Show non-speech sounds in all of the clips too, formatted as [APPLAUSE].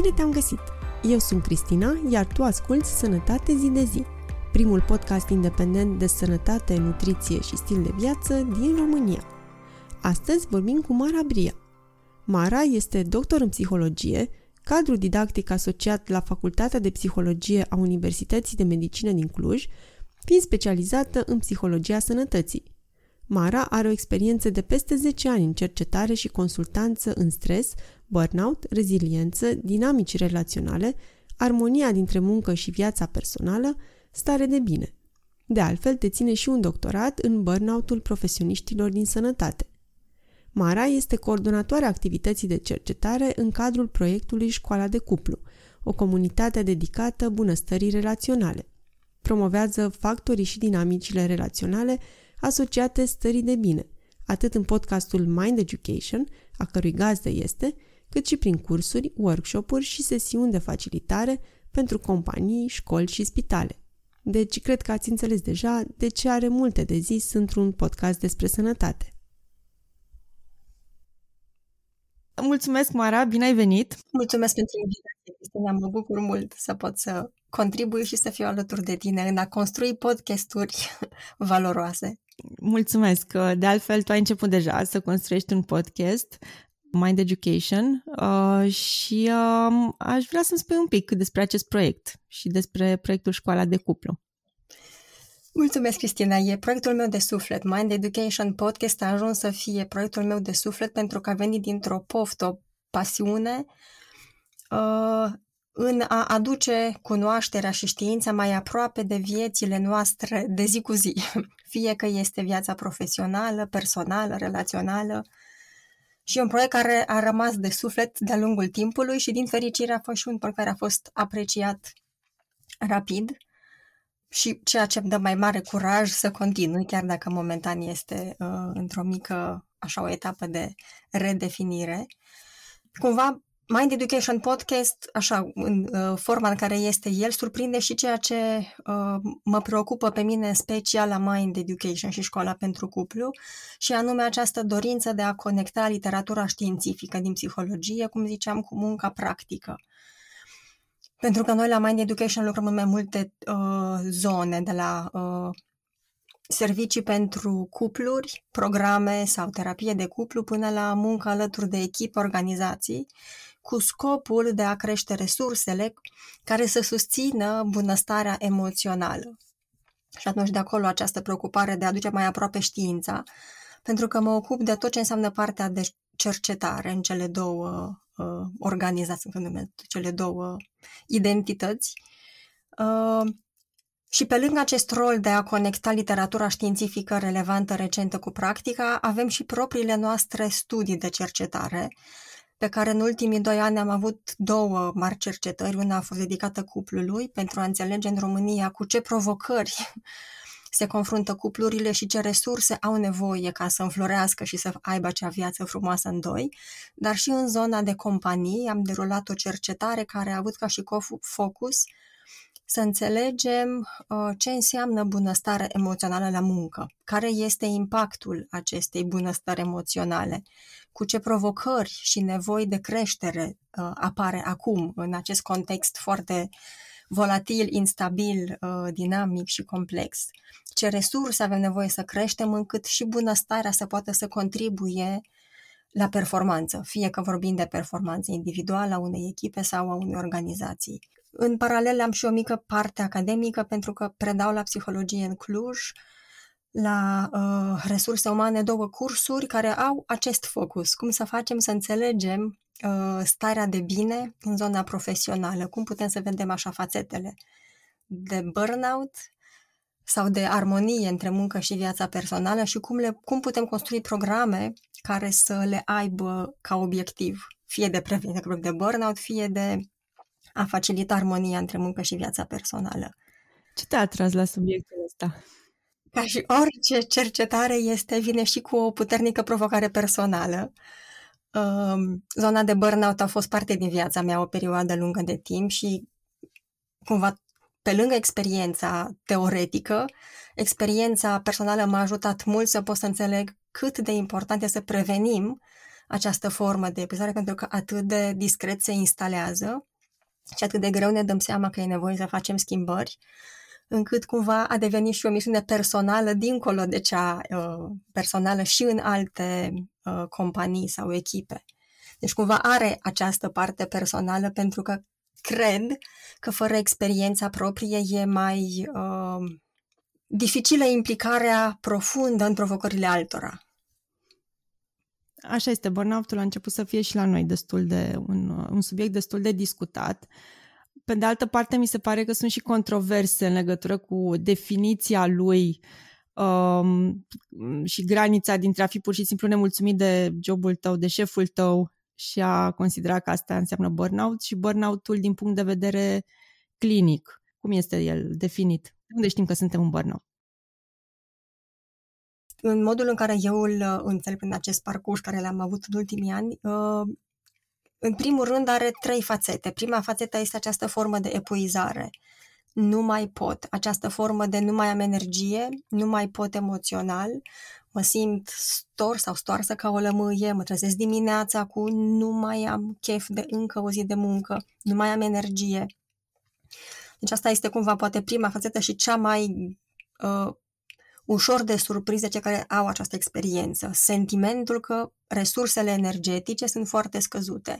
Bine te-am găsit! Eu sunt Cristina, iar tu asculti Sănătate zi de zi, primul podcast independent de sănătate, nutriție și stil de viață din România. Astăzi vorbim cu Mara Bria. Mara este doctor în psihologie, cadru didactic asociat la Facultatea de Psihologie a Universității de Medicină din Cluj, fiind specializată în psihologia sănătății. Mara are o experiență de peste 10 ani în cercetare și consultanță în stres, burnout, reziliență, dinamici relaționale, armonia dintre muncă și viața personală, stare de bine. De altfel, deține și un doctorat în burnoutul profesioniștilor din sănătate. Mara este coordonatoarea activității de cercetare în cadrul proiectului Școala de Cuplu, o comunitate dedicată bunăstării relaționale. Promovează factorii și dinamicile relaționale asociate stării de bine, atât în podcastul Mind Education, a cărui gazdă este, cât și prin cursuri, workshop-uri și sesiuni de facilitare pentru companii, școli și spitale. Deci, cred că ați înțeles deja de ce are multe de zis într-un podcast despre sănătate. Mulțumesc, Mara, bine ai venit! Mulțumesc pentru invitație, Cristina, mă bucur mult să pot să contribui și să fiu alături de tine în a construi podcasturi [LAUGHS] valoroase. Mulțumesc! De altfel, tu ai început deja să construiești un podcast Mind Education uh, și uh, aș vrea să-mi spui un pic despre acest proiect și despre proiectul Școala de Cuplu. Mulțumesc, Cristina. E proiectul meu de suflet. Mind Education Podcast a ajuns să fie proiectul meu de suflet pentru că a venit dintr-o poftă, o pasiune uh, în a aduce cunoașterea și știința mai aproape de viețile noastre de zi cu zi. [LAUGHS] Fie că este viața profesională, personală, relațională, și e un proiect care a rămas de suflet de-a lungul timpului și din fericire a fost și un proiect care a fost apreciat rapid și ceea ce îmi dă mai mare curaj să continui, chiar dacă momentan este uh, într-o mică, așa, o etapă de redefinire. Cumva, Mind Education Podcast, așa, în uh, forma în care este el, surprinde și ceea ce uh, mă preocupă pe mine special la Mind Education și școala pentru cuplu, și anume această dorință de a conecta literatura științifică din psihologie, cum ziceam, cu munca practică. Pentru că noi la Mind Education lucrăm în mai multe uh, zone, de la uh, servicii pentru cupluri, programe sau terapie de cuplu, până la muncă alături de echipă, organizații cu scopul de a crește resursele care să susțină bunăstarea emoțională. Și atunci de acolo această preocupare de a aduce mai aproape știința, pentru că mă ocup de tot ce înseamnă partea de cercetare în cele două uh, organizații, în cele două identități. Uh, și pe lângă acest rol de a conecta literatura științifică relevantă recentă cu practica, avem și propriile noastre studii de cercetare pe care în ultimii doi ani am avut două mari cercetări. Una a fost dedicată cuplului pentru a înțelege în România cu ce provocări [LAUGHS] se confruntă cuplurile și ce resurse au nevoie ca să înflorească și să aibă acea viață frumoasă în doi, dar și în zona de companii am derulat o cercetare care a avut ca și focus să înțelegem uh, ce înseamnă bunăstare emoțională la muncă, care este impactul acestei bunăstări emoționale, cu ce provocări și nevoi de creștere uh, apare acum în acest context foarte volatil, instabil, uh, dinamic și complex. Ce resurse avem nevoie să creștem încât și bunăstarea să poată să contribuie la performanță, fie că vorbim de performanță individuală a unei echipe sau a unei organizații. În paralel am și o mică parte academică pentru că predau la psihologie în Cluj, la uh, resurse umane două cursuri care au acest focus, cum să facem să înțelegem uh, starea de bine în zona profesională, cum putem să vedem așa fațetele? De burnout sau de armonie între muncă și viața personală și cum, le, cum putem construi programe care să le aibă ca obiectiv, fie de prevenire de burnout, fie de a facilita armonia între muncă și viața personală. Ce te-a atras la subiectul ăsta? Ca și orice cercetare este, vine și cu o puternică provocare personală. Um, zona de burnout a fost parte din viața mea o perioadă lungă de timp și cumva pe lângă experiența teoretică, experiența personală m-a ajutat mult să pot să înțeleg cât de important este să prevenim această formă de epizare pentru că atât de discret se instalează și atât de greu ne dăm seama că e nevoie să facem schimbări, încât cumva a devenit și o misiune personală dincolo de cea uh, personală și în alte uh, companii sau echipe. Deci cumva are această parte personală pentru că cred că fără experiența proprie e mai uh, dificilă implicarea profundă în provocările altora. Așa este, burnout-ul a început să fie și la noi destul de un, un subiect destul de discutat. Pe de altă parte, mi se pare că sunt și controverse în legătură cu definiția lui um, și granița dintre a fi pur și simplu nemulțumit de jobul tău, de șeful tău și a considera că asta înseamnă burnout și burnout-ul din punct de vedere clinic. Cum este el definit? Unde știm că suntem în burnout? În modul în care eu îl uh, înțeleg prin acest parcurs care l-am avut în ultimii ani, uh, în primul rând are trei fațete. Prima fațetă este această formă de epuizare. Nu mai pot. Această formă de nu mai am energie, nu mai pot emoțional, mă simt stor sau stoarsă ca o lămâie, mă trezesc dimineața cu nu mai am chef de încă o zi de muncă, nu mai am energie. Deci asta este cumva poate prima fațetă și cea mai uh, ușor de surprize cei care au această experiență. Sentimentul că resursele energetice sunt foarte scăzute.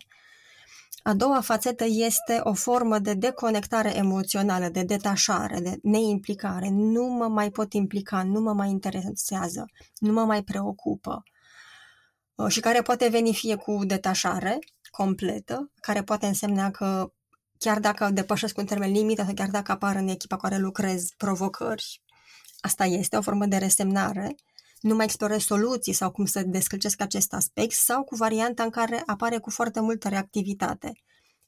A doua fațetă este o formă de deconectare emoțională, de detașare, de neimplicare. Nu mă mai pot implica, nu mă mai interesează, nu mă mai preocupă. Uh, și care poate veni fie cu detașare completă, care poate însemna că chiar dacă depășesc un termen limită sau chiar dacă apar în echipa cu care lucrez provocări, asta este o formă de resemnare, nu mai explorez soluții sau cum să descălcesc acest aspect sau cu varianta în care apare cu foarte multă reactivitate.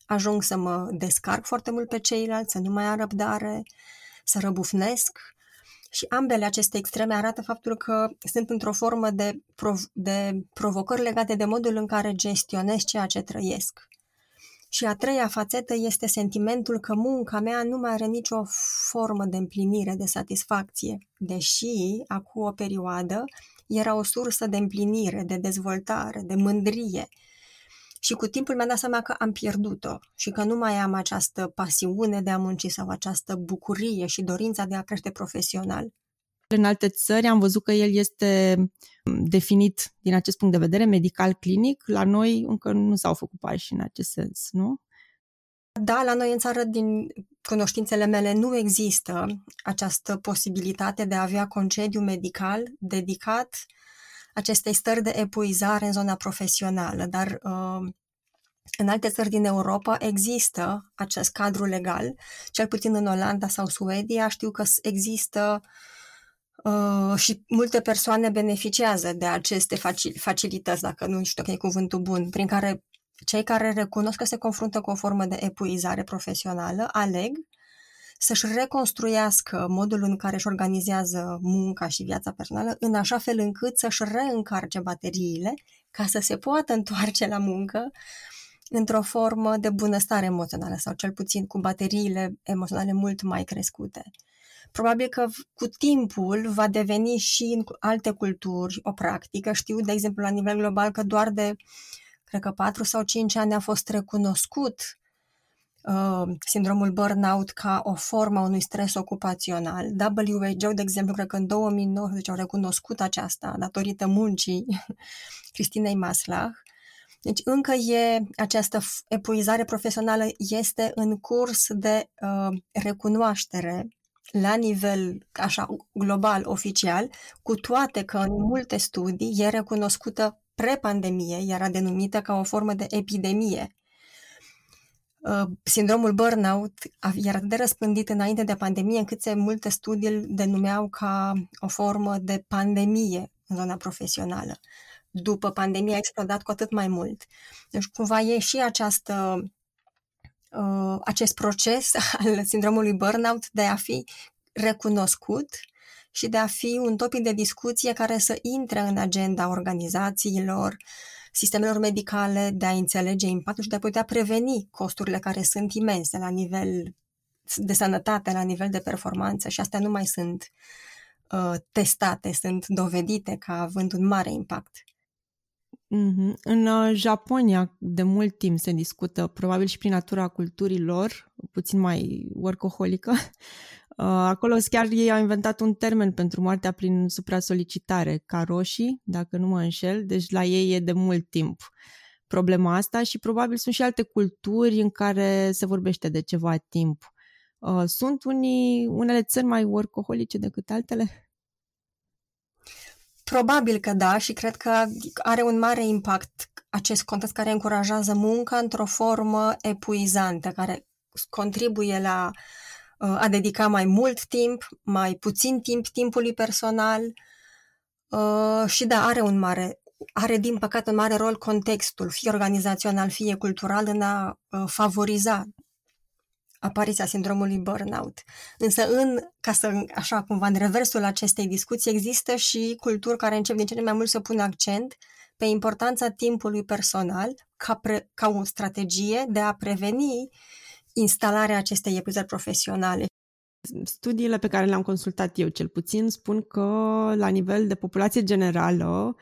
Ajung să mă descarc foarte mult pe ceilalți, să nu mai am răbdare, să răbufnesc și ambele aceste extreme arată faptul că sunt într-o formă de, prov- de provocări legate de modul în care gestionez ceea ce trăiesc. Și a treia fațetă este sentimentul că munca mea nu mai are nicio formă de împlinire, de satisfacție, deși, acum o perioadă, era o sursă de împlinire, de dezvoltare, de mândrie. Și cu timpul mi-am dat seama că am pierdut-o și că nu mai am această pasiune de a munci sau această bucurie și dorința de a crește profesional. În alte țări am văzut că el este definit din acest punct de vedere, medical clinic. La noi încă nu s-au făcut pași în acest sens, nu? Da, la noi în țară, din cunoștințele mele, nu există această posibilitate de a avea concediu medical dedicat acestei stări de epuizare în zona profesională, dar uh, în alte țări din Europa există acest cadru legal, cel puțin în Olanda sau Suedia știu că există Uh, și multe persoane beneficiază de aceste facilități, dacă nu știu că e cuvântul bun, prin care cei care recunosc că se confruntă cu o formă de epuizare profesională aleg să-și reconstruiască modul în care își organizează munca și viața personală în așa fel încât să-și reîncarce bateriile ca să se poată întoarce la muncă într-o formă de bunăstare emoțională sau cel puțin cu bateriile emoționale mult mai crescute probabil că cu timpul va deveni și în alte culturi o practică. Știu, de exemplu, la nivel global că doar de, cred că 4 sau 5 ani a fost recunoscut uh, sindromul burnout ca o formă a unui stres ocupațional. WHO, de exemplu, cred că în 2019 au recunoscut aceasta datorită muncii [LAUGHS] Cristinei Maslach. Deci încă e această epuizare profesională este în curs de uh, recunoaștere la nivel așa global, oficial, cu toate că în multe studii e recunoscută pre-pandemie, era denumită ca o formă de epidemie. Uh, sindromul burnout era de răspândit înainte de pandemie, încât se multe studii îl denumeau ca o formă de pandemie în zona profesională. După pandemie a explodat cu atât mai mult. Deci cumva e și această uh, acest proces [LAUGHS] al sindromului burnout de a fi recunoscut și de a fi un topic de discuție care să intre în agenda organizațiilor, sistemelor medicale, de a înțelege impactul și de a putea preveni costurile care sunt imense la nivel de sănătate, la nivel de performanță și astea nu mai sunt uh, testate, sunt dovedite ca având un mare impact. Mm-hmm. În uh, Japonia, de mult timp se discută, probabil și prin natura culturii lor, puțin mai workaholică. [LAUGHS] Uh, acolo chiar ei au inventat un termen pentru moartea prin supra-solicitare, karoshi, dacă nu mă înșel, deci la ei e de mult timp problema asta și probabil sunt și alte culturi în care se vorbește de ceva timp. Uh, sunt unii, unele țări mai workaholice decât altele? Probabil că da și cred că are un mare impact acest context care încurajează munca într-o formă epuizantă, care contribuie la uh, a dedica mai mult timp, mai puțin timp timpului personal uh, și da, are un mare are din păcate un mare rol contextul, fie organizațional, fie cultural, în a uh, favoriza apariția sindromului burnout. Însă, în, ca să, așa cumva, în reversul acestei discuții, există și culturi care încep din ce mai mult să pună accent pe importanța timpului personal ca, pre, ca o strategie de a preveni instalarea acestei epuizări profesionale. Studiile pe care le-am consultat eu, cel puțin, spun că la nivel de populație generală,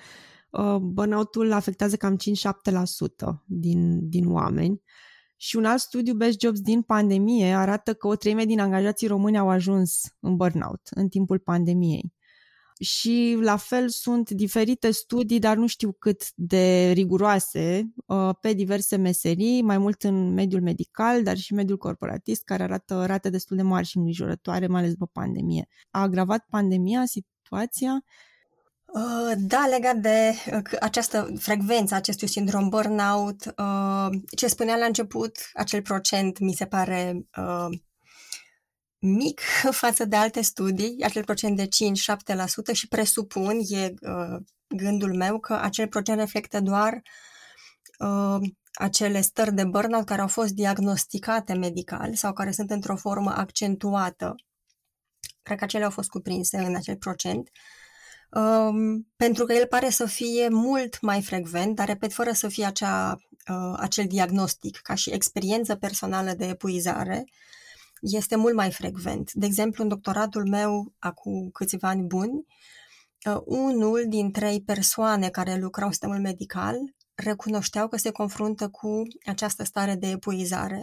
uh, burnout-ul afectează cam 5-7% din, din oameni și un alt studiu Best Jobs din pandemie arată că o treime din angajații români au ajuns în burnout în timpul pandemiei. Și la fel sunt diferite studii, dar nu știu cât de riguroase, uh, pe diverse meserii, mai mult în mediul medical, dar și mediul corporatist, care arată rate destul de mari și îngrijorătoare, mai ales după pandemie. A agravat pandemia situația Uh, da, legat de uh, această frecvență acestui sindrom burnout, uh, ce spunea la început, acel procent mi se pare mic [LAUGHS] față de alte studii, acel procent de 5-7% și presupun, e gândul meu, că acel procent reflectă doar acele stări de burnout care au fost diagnosticate medical sau care sunt într-o formă accentuată. Cred că acele au fost cuprinse în acel procent. Uh, um, pentru că el pare să fie mult mai frecvent, dar, repet, fără să fie acea, uh, acel diagnostic, ca și experiență personală de epuizare, este mult mai frecvent. De exemplu, în doctoratul meu, acum câțiva ani buni, uh, unul din trei persoane care lucrau în sistemul medical recunoșteau că se confruntă cu această stare de epuizare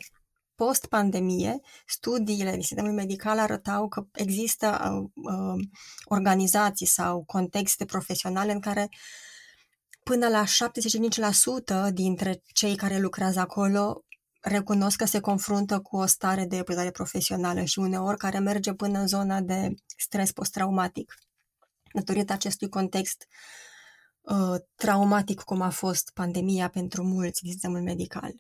post-pandemie, studiile din sistemul medical arătau că există uh, uh, organizații sau contexte profesionale în care până la 75% dintre cei care lucrează acolo recunosc că se confruntă cu o stare de epuizare profesională și uneori care merge până în zona de stres post-traumatic. Datorită acestui context uh, traumatic cum a fost pandemia pentru mulți din sistemul medical.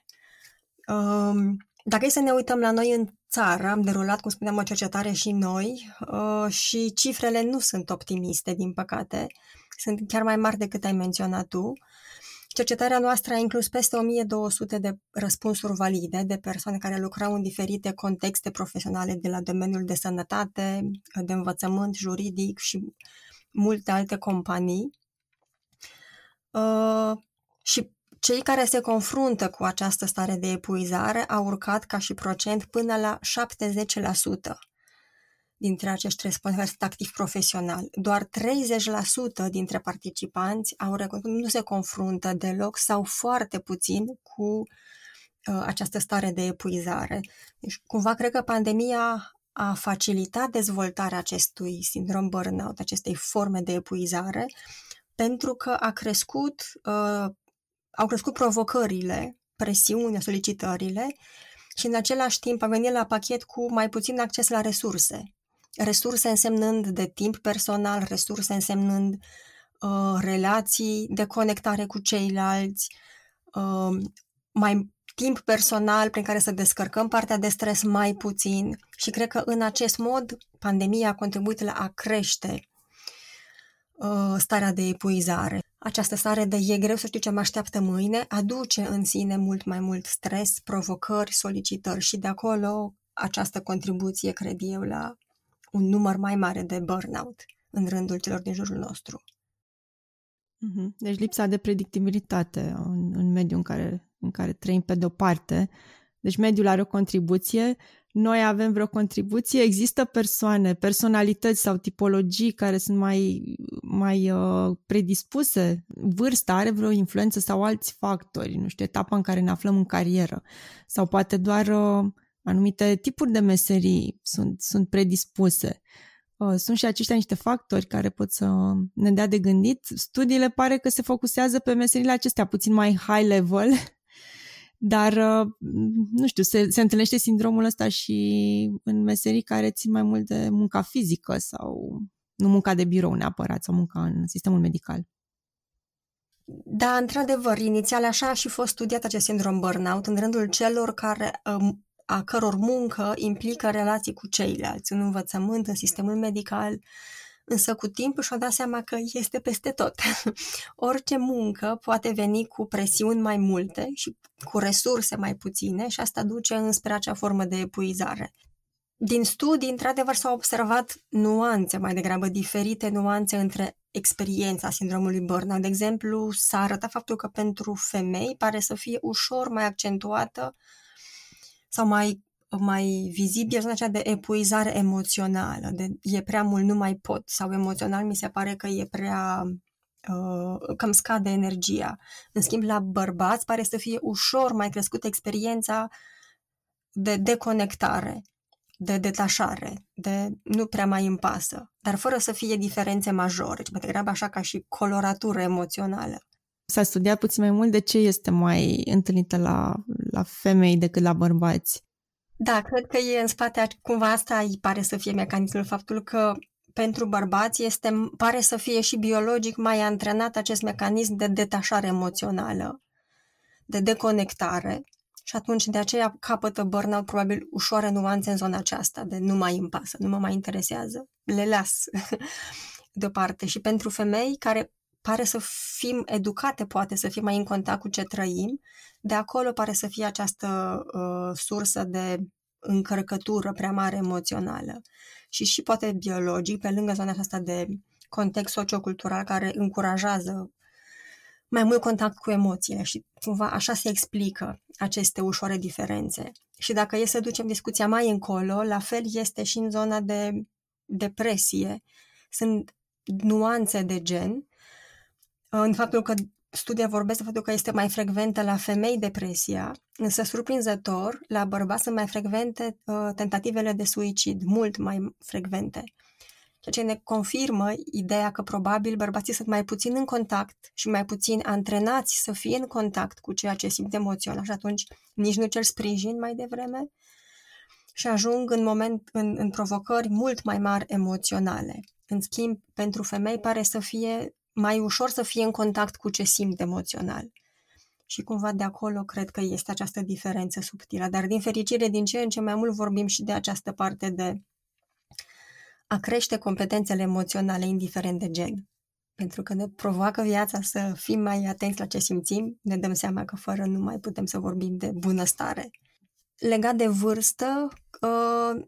Um, dacă e să ne uităm la noi în țară, am derulat, cum spuneam, o cercetare și noi uh, și cifrele nu sunt optimiste, din păcate. Sunt chiar mai mari decât ai menționat tu. Cercetarea noastră a inclus peste 1200 de răspunsuri valide de persoane care lucrau în diferite contexte profesionale de la domeniul de sănătate, de învățământ, juridic și multe alte companii. Uh, și cei care se confruntă cu această stare de epuizare au urcat ca și procent până la 70% dintre acești responsabili sunt activi profesional. Doar 30% dintre participanți au recunoscut nu se confruntă deloc sau foarte puțin cu uh, această stare de epuizare. Deci, cumva, cred că pandemia a facilitat dezvoltarea acestui sindrom burnout, acestei forme de epuizare, pentru că a crescut uh, au crescut provocările, presiunea, solicitările și în același timp a venit la pachet cu mai puțin acces la resurse. Resurse însemnând de timp personal, resurse însemnând uh, relații de conectare cu ceilalți, uh, mai timp personal prin care să descărcăm partea de stres mai puțin și cred că în acest mod pandemia a contribuit la a crește uh, starea de epuizare. Această stare de e greu să știu ce mă așteaptă mâine aduce în sine mult mai mult stres, provocări, solicitări și de acolo această contribuție, cred eu, la un număr mai mare de burnout în rândul celor din jurul nostru. Mhm. Deci lipsa de predictibilitate în, în mediul în care, în care trăim pe de-o parte, Deci mediul are o contribuție, noi avem vreo contribuție, există persoane, personalități sau tipologii care sunt mai, mai uh, predispuse, vârsta are vreo influență sau alți factori, nu știu, etapa în care ne aflăm în carieră? Sau poate doar uh, anumite tipuri de meserii sunt, sunt predispuse. Uh, sunt și aceștia niște factori care pot să ne dea de gândit. Studiile pare că se focusează pe meserile acestea puțin mai high level, [LAUGHS] dar, uh, nu știu, se, se întâlnește sindromul ăsta și în meserii care țin mai mult de munca fizică sau nu munca de birou neapărat sau munca în sistemul medical. Da, într-adevăr, inițial așa a și fost studiat acest sindrom burnout în rândul celor care um, a căror muncă implică relații cu ceilalți, în învățământ, în sistemul medical, însă cu timpul și-a dat seama că este peste tot. [LAUGHS] Orice muncă poate veni cu presiuni mai multe și cu resurse mai puține și asta duce înspre acea formă de epuizare. Din studii, într-adevăr, s-au observat nuanțe, mai degrabă diferite nuanțe între experiența sindromului burnout. De exemplu, s-a arătat faptul că pentru femei pare să fie ușor mai accentuată sau mai, mai vizibil zona aceea de epuizare emoțională, de e prea mult, nu mai pot, sau emoțional mi se pare că e prea uh, cam scade energia. În schimb, la bărbați pare să fie ușor mai crescută experiența de deconectare, de detașare, de nu prea mai îmi pasă, dar fără să fie diferențe majore, ci mai degrabă așa ca și coloratură emoțională. S-a studiat puțin mai mult de ce este mai întâlnită la, la femei decât la bărbați. Da, cred că e în spate, cumva asta îi pare să fie mecanismul, faptul că pentru bărbați este, pare să fie și biologic mai antrenat acest mecanism de detașare emoțională, de deconectare și atunci de aceea capătă burnout probabil ușoare nuanțe în zona aceasta de nu mai îmi pasă, nu mă mai interesează, le las [LAUGHS] deoparte. Și pentru femei care pare să fim educate, poate să fim mai în contact cu ce trăim, de acolo pare să fie această uh, sursă de încărcătură prea mare emoțională. Și și poate biologic, pe lângă zona asta de context sociocultural care încurajează mai mult contact cu emoțiile și cumva așa se explică aceste ușoare diferențe. Și dacă e să ducem discuția mai încolo, la fel este și în zona de depresie. Sunt nuanțe de gen în faptul că studia vorbesc de faptul că este mai frecventă la femei depresia, însă surprinzător, la bărbați sunt mai frecvente uh, tentativele de suicid, mult mai frecvente. Ceea ce ne confirmă ideea că probabil bărbații sunt mai puțin în contact și mai puțin antrenați să fie în contact cu ceea ce simt emoțional și atunci nici nu cer sprijin mai devreme și ajung în moment în, în provocări mult mai mari emoționale. În schimb, pentru femei pare să fie mai ușor să fie în contact cu ce simt emoțional. Și cumva de acolo cred că este această diferență subtilă. Dar din fericire, din ce în ce mai mult vorbim și de această parte de a crește competențele emoționale indiferent de gen. Pentru că ne provoacă viața să fim mai atenți la ce simțim, ne dăm seama că fără nu mai putem să vorbim de bunăstare. Legat de vârstă, uh,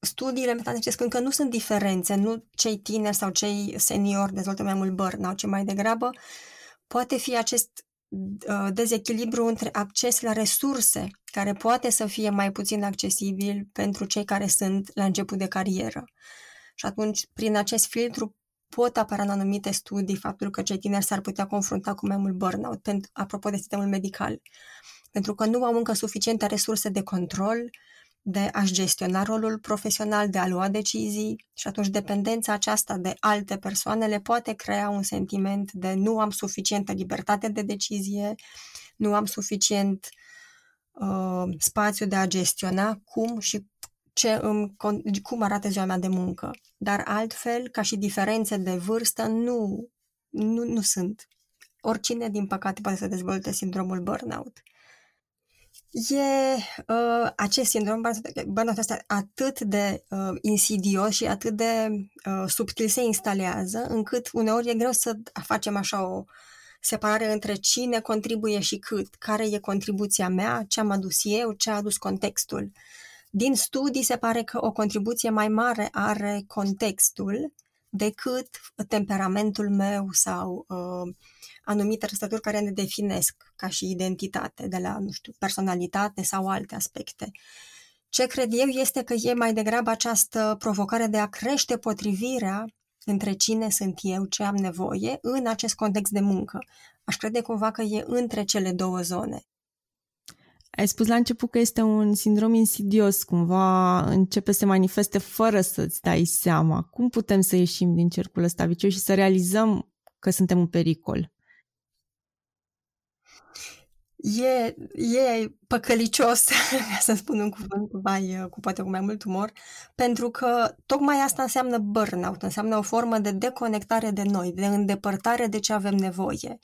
studiile metodologice spun că nu sunt diferențe, nu cei tineri sau cei seniori dezvoltă mai mult burnout, ci mai degrabă poate fi acest uh, dezechilibru între acces la resurse, care poate să fie mai puțin accesibil pentru cei care sunt la început de carieră. Și atunci, prin acest filtru, pot apăra în anumite studii faptul că cei tineri s-ar putea confrunta cu mai mult burnout, pentru, apropo de sistemul medical, pentru că nu au încă suficiente resurse de control, de a-și gestiona rolul profesional, de a lua decizii și atunci dependența aceasta de alte persoane le poate crea un sentiment de nu am suficientă libertate de decizie, nu am suficient uh, spațiu de a gestiona cum și ce îmi, cum arată ziua mea de muncă. Dar altfel, ca și diferențe de vârstă, nu, nu, nu sunt. Oricine, din păcate, poate să dezvolte sindromul burnout e uh, acest sindrom burnout este atât de uh, insidios și atât de uh, subtil se instalează, încât uneori e greu să facem așa o separare între cine contribuie și cât, care e contribuția mea, ce am adus eu, ce a adus contextul. Din studii se pare că o contribuție mai mare are contextul decât temperamentul meu sau uh, anumite trăsături care ne definesc ca și identitate, de la, nu știu, personalitate sau alte aspecte. Ce cred eu este că e mai degrabă această provocare de a crește potrivirea între cine sunt eu, ce am nevoie în acest context de muncă. Aș crede cumva că e între cele două zone. Ai spus la început că este un sindrom insidios, cumva începe să se manifeste fără să-ți dai seama. Cum putem să ieșim din cercul ăsta vicios și să realizăm că suntem în pericol? E, e păcălicios, [LAUGHS] să spun un cuvânt cu, mai, cu poate cu mai mult umor, pentru că tocmai asta înseamnă burnout, înseamnă o formă de deconectare de noi, de îndepărtare de ce avem nevoie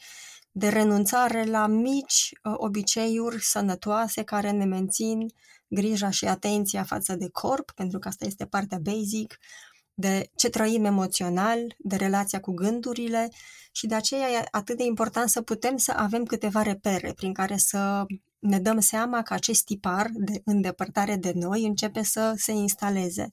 de renunțare la mici uh, obiceiuri sănătoase care ne mențin grija și atenția față de corp, pentru că asta este partea basic, de ce trăim emoțional, de relația cu gândurile și de aceea e atât de important să putem să avem câteva repere prin care să ne dăm seama că acest tipar de îndepărtare de noi începe să se instaleze.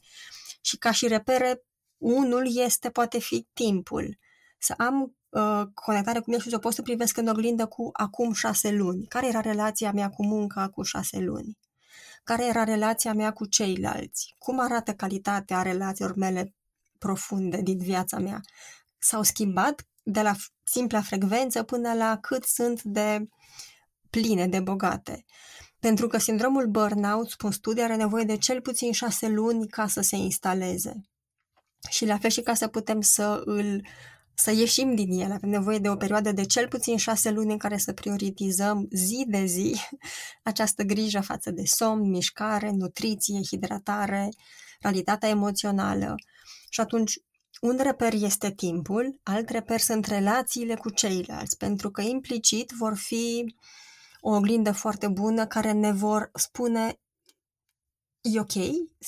Și ca și repere, unul este poate fi timpul. Să am uh, conectare cu mine și să o pot să privesc în oglindă cu acum șase luni. Care era relația mea cu munca cu șase luni? Care era relația mea cu ceilalți? Cum arată calitatea relațiilor mele profunde din viața mea? S-au schimbat de la simpla frecvență până la cât sunt de pline, de bogate. Pentru că sindromul burnout, spun studii, are nevoie de cel puțin șase luni ca să se instaleze. Și la fel și ca să putem să îl să ieșim din el. Avem nevoie de o perioadă de cel puțin șase luni în care să prioritizăm zi de zi [LAUGHS] această grijă față de somn, mișcare, nutriție, hidratare, realitatea emoțională. Și atunci, un reper este timpul, alt reper sunt relațiile cu ceilalți, pentru că implicit vor fi o oglindă foarte bună care ne vor spune e ok,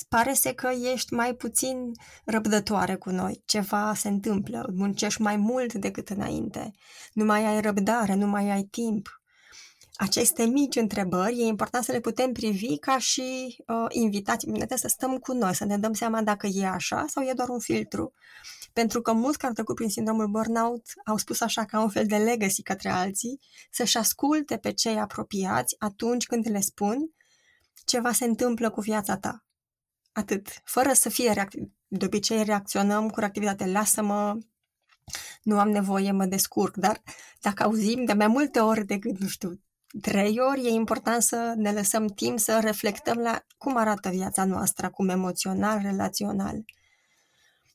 pare să că ești mai puțin răbdătoare cu noi, ceva se întâmplă, muncești mai mult decât înainte, nu mai ai răbdare, nu mai ai timp. Aceste mici întrebări e important să le putem privi ca și uh, invitații, să stăm cu noi, să ne dăm seama dacă e așa sau e doar un filtru. Pentru că mulți care au trecut prin sindromul burnout au spus așa ca un fel de legacy către alții, să-și asculte pe cei apropiați atunci când le spun ceva se întâmplă cu viața ta. Atât. Fără să fie reactiv. De obicei reacționăm cu reactivitate. Lasă-mă, nu am nevoie, mă descurc. Dar dacă auzim de mai multe ori decât, nu știu, trei ori, e important să ne lăsăm timp să reflectăm la cum arată viața noastră, cum emoțional, relațional.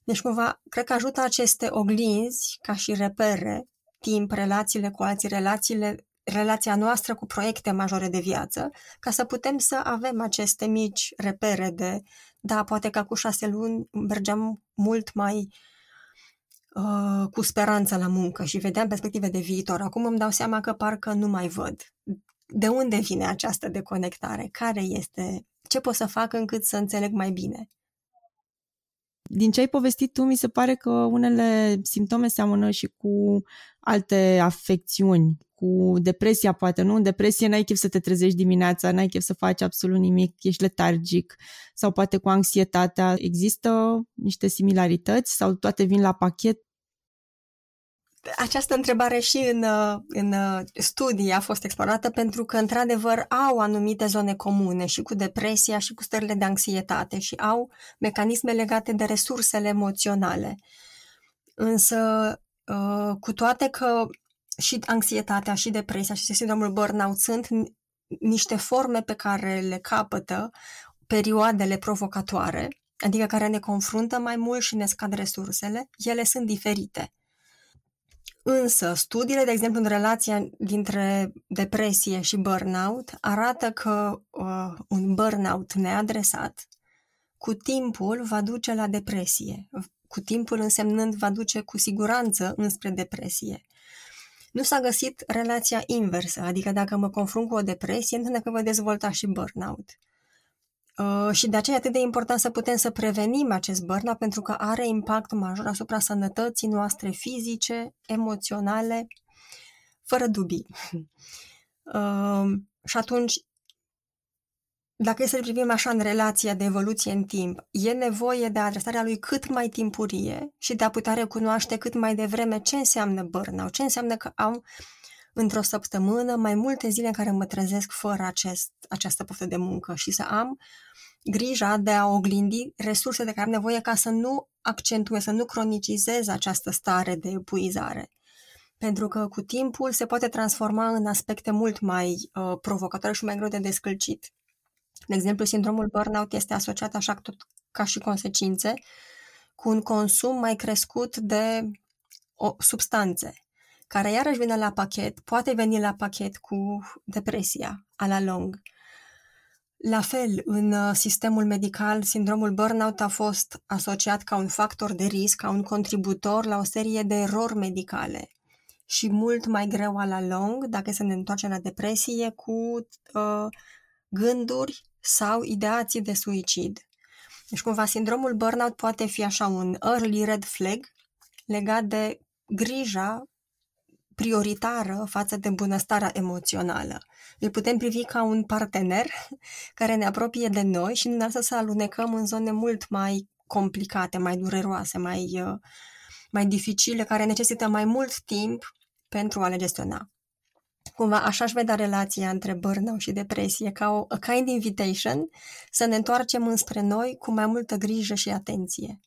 Deci, cumva, cred că ajută aceste oglinzi ca și repere, timp, relațiile cu alții, relațiile relația noastră cu proiecte majore de viață, ca să putem să avem aceste mici repere de, da, poate că cu șase luni mergeam mult mai uh, cu speranță la muncă și vedeam perspective de viitor. Acum îmi dau seama că parcă nu mai văd. De unde vine această deconectare? Care este? Ce pot să fac încât să înțeleg mai bine? Din ce ai povestit tu, mi se pare că unele simptome seamănă și cu alte afecțiuni, cu depresia poate, nu? În depresie n-ai chef să te trezești dimineața, n-ai chef să faci absolut nimic, ești letargic sau poate cu anxietatea. Există niște similarități sau toate vin la pachet? Această întrebare și în, în studii a fost explorată pentru că, într-adevăr, au anumite zone comune și cu depresia și cu stările de anxietate și au mecanisme legate de resursele emoționale. Însă, uh, cu toate că și anxietatea, și depresia, și sindromul burnout sunt niște forme pe care le capătă perioadele provocatoare, adică care ne confruntă mai mult și ne scad resursele, ele sunt diferite. Însă, studiile, de exemplu, în relația dintre depresie și burnout, arată că uh, un burnout neadresat cu timpul va duce la depresie, cu timpul însemnând va duce cu siguranță înspre depresie. Nu s-a găsit relația inversă, adică dacă mă confrunt cu o depresie, înseamnă că voi dezvolta și burnout. Uh, și de aceea e atât de important să putem să prevenim acest burnout pentru că are impact major asupra sănătății noastre fizice, emoționale, fără dubii. [LAUGHS] Uh, și atunci dacă e să privim așa în relația de evoluție în timp, e nevoie de adresarea lui cât mai timpurie și de a putea recunoaște cât mai devreme ce înseamnă burnout, ce înseamnă că am într-o săptămână mai multe zile în care mă trezesc fără acest, această poftă de muncă și să am grija de a oglindi resurse de care am nevoie ca să nu accentuez, să nu cronicizez această stare de epuizare. Pentru că cu timpul se poate transforma în aspecte mult mai uh, provocatoare și mai greu de descălcit. De exemplu, sindromul burnout este asociat așa tot ca și consecințe cu un consum mai crescut de o, substanțe, care iarăși vine la pachet, poate veni la pachet cu depresia a la lung. La fel, în uh, sistemul medical, sindromul burnout a fost asociat ca un factor de risc, ca un contributor la o serie de erori medicale și mult mai greu la lung, dacă să ne întoarcem la depresie, cu uh, gânduri sau ideații de suicid. Deci, cumva, sindromul burnout poate fi așa un early red flag legat de grija prioritară față de bunăstarea emoțională. Îl putem privi ca un partener care ne apropie de noi și ne lasă să alunecăm în zone mult mai complicate, mai dureroase, mai, uh, mai dificile, care necesită mai mult timp pentru a le gestiona. Cumva așa aș vedea relația între burnout și depresie, ca o a kind invitation să ne întoarcem înspre noi cu mai multă grijă și atenție.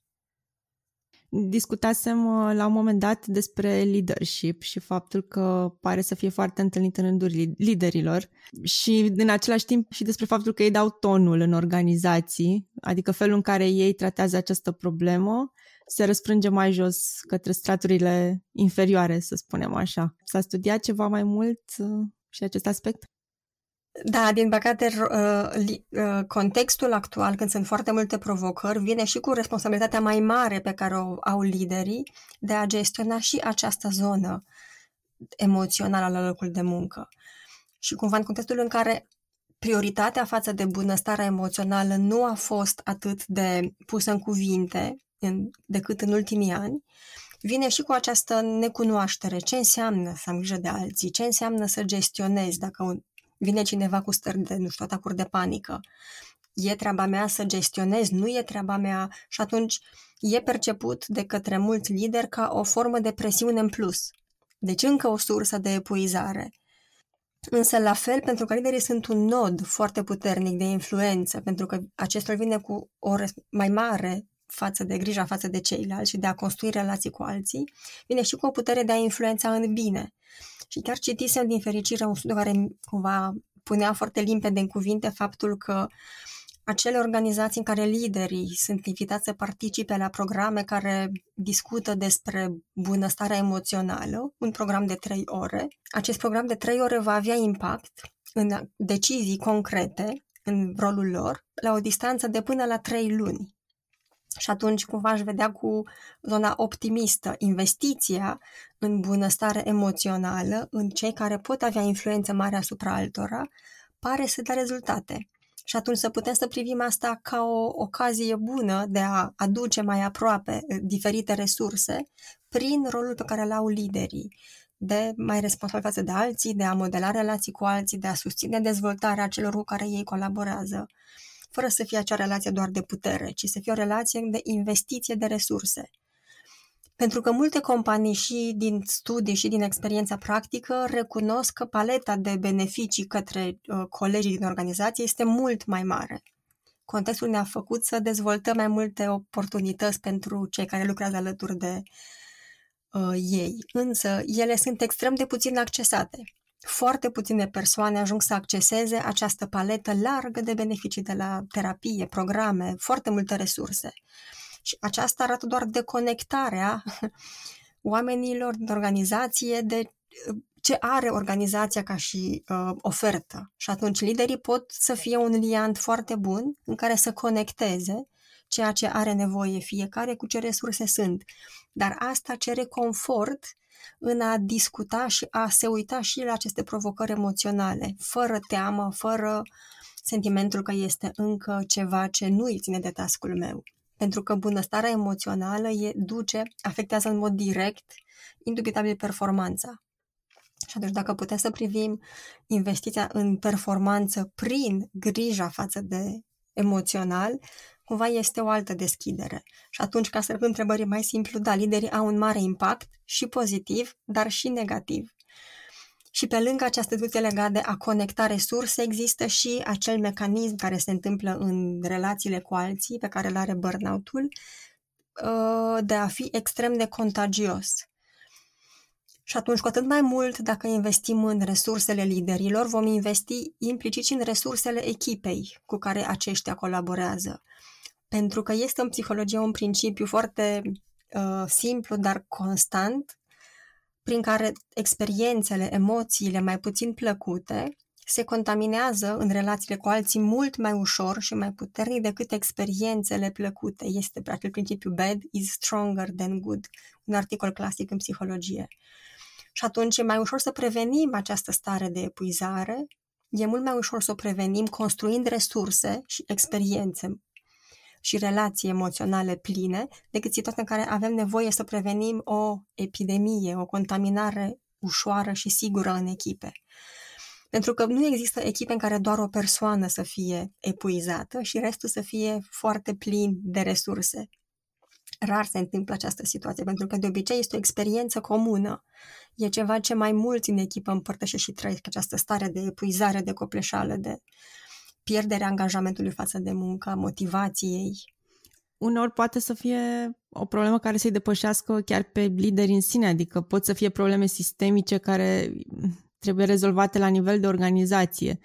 Discutasem uh, la un moment dat despre leadership și faptul că pare să fie foarte întâlnit în rândul liderilor și în același timp și despre faptul că ei dau tonul în organizații, adică felul în care ei tratează această problemă se răsfrânge mai jos către straturile inferioare, să spunem așa. S-a studiat ceva mai mult uh, și acest aspect? Da, din păcate, uh, uh, contextul actual, când sunt foarte multe provocări, vine și cu responsabilitatea mai mare pe care o au liderii de a gestiona și această zonă emoțională la locul de muncă. Și cumva în contextul în care prioritatea față de bunăstarea emoțională nu a fost atât de pusă în cuvinte în, decât în ultimii ani, vine și cu această necunoaștere. Ce înseamnă să am grijă de alții? Ce înseamnă să gestionezi dacă vine cineva cu stări de, nu știu, atacuri de panică? E treaba mea să gestionez, nu e treaba mea și atunci e perceput de către mulți lideri ca o formă de presiune în plus. Deci încă o sursă de epuizare. Însă, la fel, pentru că liderii sunt un nod foarte puternic de influență, pentru că acestor vine cu o mai mare față de grija față de ceilalți și de a construi relații cu alții, vine și cu o putere de a influența în bine. Și chiar citisem din fericire un studiu care cumva punea foarte limpede în cuvinte faptul că acele organizații în care liderii sunt invitați să participe la programe care discută despre bunăstarea emoțională, un program de trei ore. Acest program de trei ore va avea impact în decizii concrete în rolul lor la o distanță de până la trei luni. Și atunci cumva aș vedea cu zona optimistă investiția în bunăstare emoțională, în cei care pot avea influență mare asupra altora, pare să dea rezultate. Și atunci să putem să privim asta ca o ocazie bună de a aduce mai aproape eh, diferite resurse prin rolul pe care îl au liderii de mai responsabil față de alții, de a modela relații cu alții, de a susține dezvoltarea celor cu care ei colaborează fără să fie acea relație doar de putere, ci să fie o relație de investiție de resurse. Pentru că multe companii și din studii și din experiența practică recunosc că paleta de beneficii către uh, colegii din organizație este mult mai mare. Contextul ne-a făcut să dezvoltăm mai multe oportunități pentru cei care lucrează alături de uh, ei, însă ele sunt extrem de puțin accesate foarte puține persoane ajung să acceseze această paletă largă de beneficii de la terapie, programe, foarte multe resurse. Și aceasta arată doar deconectarea [LAUGHS] oamenilor din organizație de ce are organizația ca și uh, ofertă. Și atunci liderii pot să fie un liant foarte bun în care să conecteze ceea ce are nevoie fiecare cu ce resurse sunt. Dar asta cere confort în a discuta și a se uita și la aceste provocări emoționale, fără teamă, fără sentimentul că este încă ceva ce nu îi ține de tascul meu. Pentru că bunăstarea emoțională e, duce, afectează în mod direct, indubitabil performanța. Și atunci dacă putem să privim investiția în performanță prin grija față de emoțional, cumva este o altă deschidere. Și atunci, ca să răspund întrebării mai simplu, da, liderii au un mare impact și pozitiv, dar și negativ. Și pe lângă această discuție legată de a conecta resurse, există și acel mecanism care se întâmplă în relațiile cu alții, pe care îl are burnout-ul, uh, de a fi extrem de contagios. Și atunci, cu atât mai mult, dacă investim în resursele liderilor, vom investi implicit și în resursele echipei cu care aceștia colaborează. Pentru că este în psihologie un principiu foarte uh, simplu, dar constant, prin care experiențele, emoțiile mai puțin plăcute se contaminează în relațiile cu alții mult mai ușor și mai puternic decât experiențele plăcute. Este acel principiu bad is stronger than good, un articol clasic în psihologie. Și atunci e mai ușor să prevenim această stare de epuizare, e mult mai ușor să o prevenim construind resurse și experiențe și relații emoționale pline decât situația în care avem nevoie să prevenim o epidemie, o contaminare ușoară și sigură în echipe. Pentru că nu există echipe în care doar o persoană să fie epuizată și restul să fie foarte plin de resurse. Rar se întâmplă această situație, pentru că de obicei este o experiență comună. E ceva ce mai mulți în echipă împărtășesc și trăiesc această stare de epuizare, de copleșală, de pierderea angajamentului față de muncă, motivației. Uneori poate să fie o problemă care să-i depășească chiar pe lideri în sine, adică pot să fie probleme sistemice care trebuie rezolvate la nivel de organizație.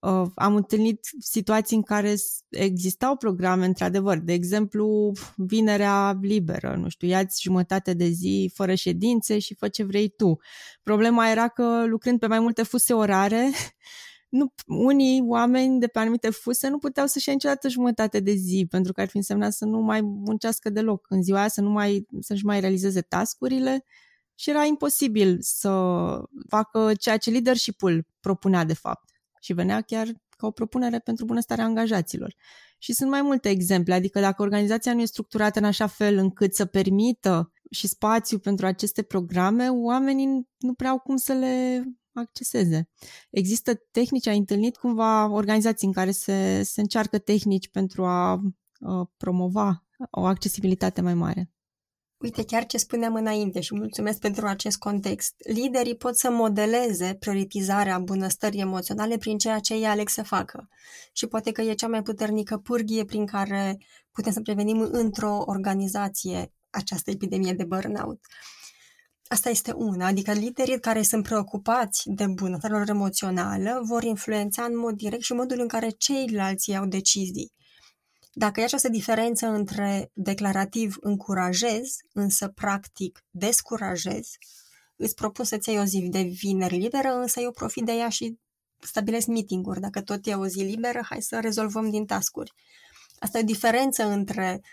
Uh, am întâlnit situații în care existau programe, într-adevăr, de exemplu, vinerea liberă, nu știu, iați jumătate de zi fără ședințe și fă ce vrei tu. Problema era că lucrând pe mai multe fuse orare, [LAUGHS] nu, unii oameni de pe anumite fuse nu puteau să-și ia niciodată jumătate de zi, pentru că ar fi însemnat să nu mai muncească deloc în ziua aia, să nu mai, să-și mai realizeze tascurile și era imposibil să facă ceea ce leadership-ul propunea de fapt și venea chiar ca o propunere pentru bunăstarea angajaților. Și sunt mai multe exemple, adică dacă organizația nu e structurată în așa fel încât să permită și spațiu pentru aceste programe, oamenii nu prea au cum să le acceseze. Există tehnici, ai întâlnit cumva organizații în care se, se încearcă tehnici pentru a, a promova o accesibilitate mai mare? Uite, chiar ce spuneam înainte și mulțumesc pentru acest context. Liderii pot să modeleze prioritizarea bunăstării emoționale prin ceea ce ei aleg să facă. Și poate că e cea mai puternică pârghie prin care putem să prevenim într-o organizație această epidemie de burnout. Asta este una, adică liderii care sunt preocupați de bunăstarea lor emoțională vor influența în mod direct și modul în care ceilalți iau decizii. Dacă e această diferență între declarativ încurajez, însă practic descurajez, îți propun să-ți iei o zi de vineri liberă, însă eu profit de ea și stabilesc meeting-uri. Dacă tot e o zi liberă, hai să rezolvăm din tascuri. Asta e o diferență între uh,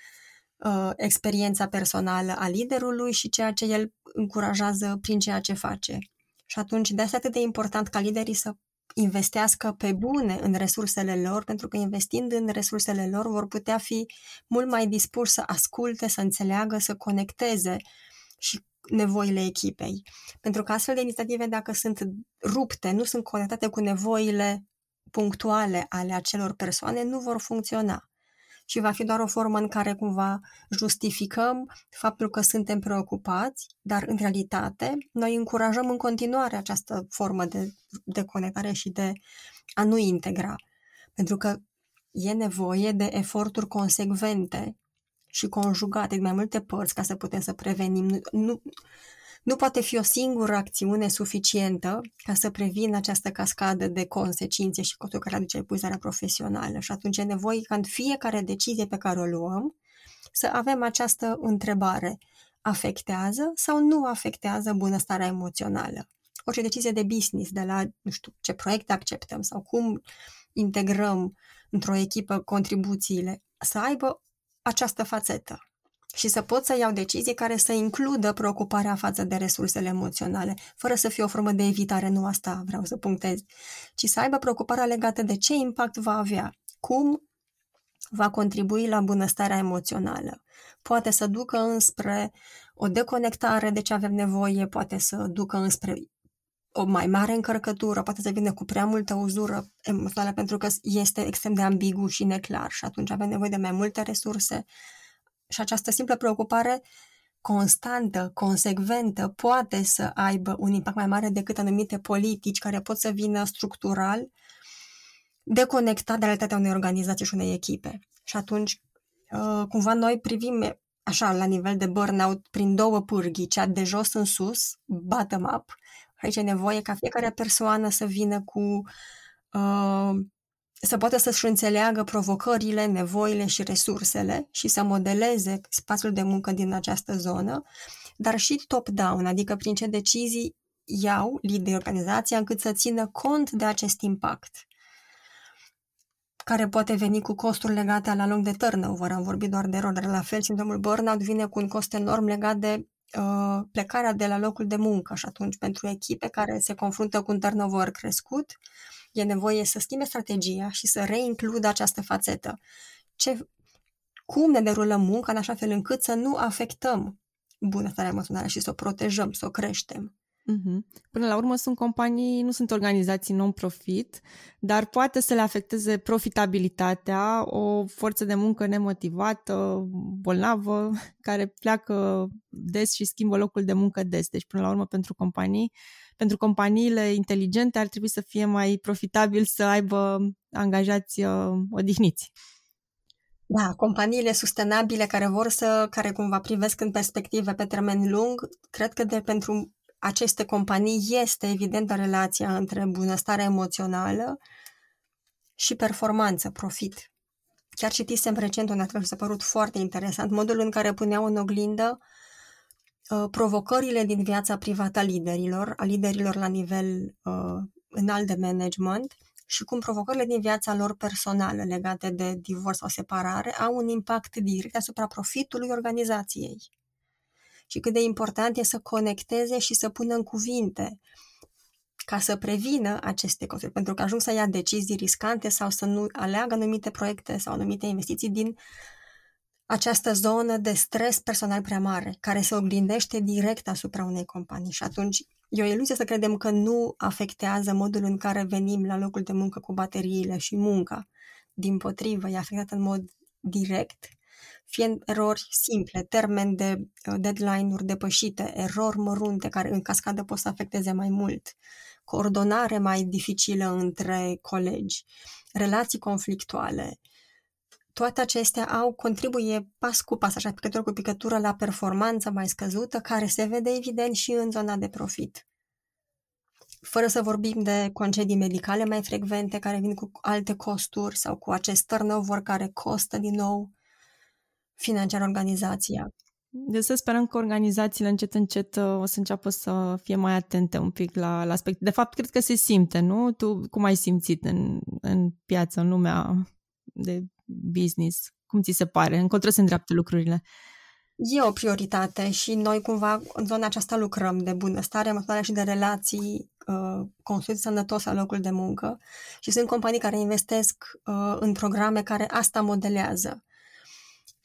experiența personală a liderului și ceea ce el încurajează prin ceea ce face. Și atunci, de asta atât de important ca liderii să investească pe bune în resursele lor, pentru că investind în resursele lor vor putea fi mult mai dispuși să asculte, să înțeleagă, să conecteze și nevoile echipei. Pentru că astfel de inițiative, dacă sunt rupte, nu sunt conectate cu nevoile punctuale ale acelor persoane, nu vor funcționa și va fi doar o formă în care cumva justificăm faptul că suntem preocupați, dar în realitate noi încurajăm în continuare această formă de, de conectare și de a nu integra. Pentru că e nevoie de eforturi consecvente și conjugate de mai multe părți ca să putem să prevenim. Nu, nu, nu poate fi o singură acțiune suficientă ca să prevină această cascadă de consecințe și costul care aduce epuizarea profesională. Și atunci e nevoie ca în fiecare decizie pe care o luăm să avem această întrebare. Afectează sau nu afectează bunăstarea emoțională? Orice decizie de business, de la, nu știu, ce proiecte acceptăm sau cum integrăm într-o echipă contribuțiile, să aibă această fațetă și să pot să iau decizii care să includă preocuparea față de resursele emoționale, fără să fie o formă de evitare, nu asta vreau să punctez, ci să aibă preocuparea legată de ce impact va avea, cum va contribui la bunăstarea emoțională. Poate să ducă înspre o deconectare de ce avem nevoie, poate să ducă înspre o mai mare încărcătură, poate să vină cu prea multă uzură emoțională pentru că este extrem de ambigu și neclar și atunci avem nevoie de mai multe resurse. Și această simplă preocupare constantă, consecventă, poate să aibă un impact mai mare decât anumite politici care pot să vină structural deconectat de realitatea unei organizații și unei echipe. Și atunci, uh, cumva, noi privim așa, la nivel de burnout, prin două pârghii, cea de jos în sus, bottom-up. Aici e nevoie ca fiecare persoană să vină cu uh, să poată să-și înțeleagă provocările, nevoile și resursele și să modeleze spațiul de muncă din această zonă, dar și top-down, adică prin ce decizii iau liderii organizația încât să țină cont de acest impact care poate veni cu costuri legate la lung de turnover. Am vorbit doar de erori, la fel sindromul burnout vine cu un cost enorm legat de uh, plecarea de la locul de muncă și atunci pentru echipe care se confruntă cu un turnover crescut, e nevoie să schimbe strategia și să reincludă această fațetă. Ce, cum ne derulăm munca în așa fel încât să nu afectăm bunăstarea emoțională și să o protejăm, să o creștem. Mm-hmm. Până la urmă sunt companii, nu sunt organizații non-profit, dar poate să le afecteze profitabilitatea, o forță de muncă nemotivată, bolnavă, [LAUGHS] care pleacă des și schimbă locul de muncă des. Deci, până la urmă, pentru companii, pentru companiile inteligente ar trebui să fie mai profitabil să aibă angajați uh, odihniți. Da, companiile sustenabile care vor să, care cumva privesc în perspective pe termen lung, cred că de pentru aceste companii este evidentă relația între bunăstare emoțională și performanță, profit. Chiar citisem recent un articol și s-a părut foarte interesant, modul în care puneau în oglindă uh, provocările din viața privată a liderilor, a liderilor la nivel uh, înalt de management și cum provocările din viața lor personală legate de divorț sau separare au un impact direct asupra profitului organizației și cât de important e să conecteze și să pună în cuvinte ca să prevină aceste costuri, pentru că ajung să ia decizii riscante sau să nu aleagă anumite proiecte sau anumite investiții din această zonă de stres personal prea mare, care se oglindește direct asupra unei companii și atunci e o iluzie să credem că nu afectează modul în care venim la locul de muncă cu bateriile și munca. Din potrivă, e afectat în mod direct fie erori simple, termen de uh, deadline-uri depășite, erori mărunte care în cascadă pot să afecteze mai mult, coordonare mai dificilă între colegi, relații conflictuale. Toate acestea au contribuie pas cu pas, așa picătură cu picătură, la performanța mai scăzută, care se vede evident și în zona de profit. Fără să vorbim de concedii medicale mai frecvente care vin cu alte costuri sau cu acest turnover care costă din nou financiar organizația. Deci să sperăm că organizațiile încet, încet uh, o să înceapă să fie mai atente un pic la, la aspect. De fapt, cred că se simte, nu? Tu cum ai simțit în, în piață, în lumea de business? Cum ți se pare? Încotro se îndreaptă lucrurile? E o prioritate și noi cumva în zona aceasta lucrăm de bunăstare emoțională și de relații uh, construite sănătos la locul de muncă și sunt companii care investesc uh, în programe care asta modelează.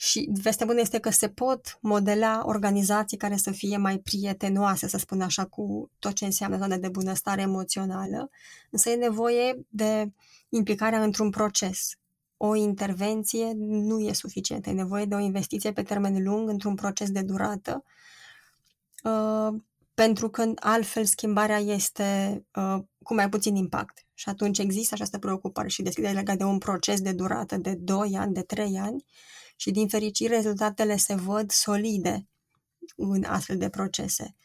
Și vestea bună este că se pot modela organizații care să fie mai prietenoase, să spun așa, cu tot ce înseamnă zona de bunăstare emoțională, însă e nevoie de implicarea într-un proces. O intervenție nu e suficientă, e nevoie de o investiție pe termen lung într-un proces de durată, uh, pentru că altfel schimbarea este uh, cu mai puțin impact. Și atunci există această preocupare și deschidere legată de un proces de durată de 2 ani, de 3 ani, și din fericire rezultatele se văd solide în astfel de procese.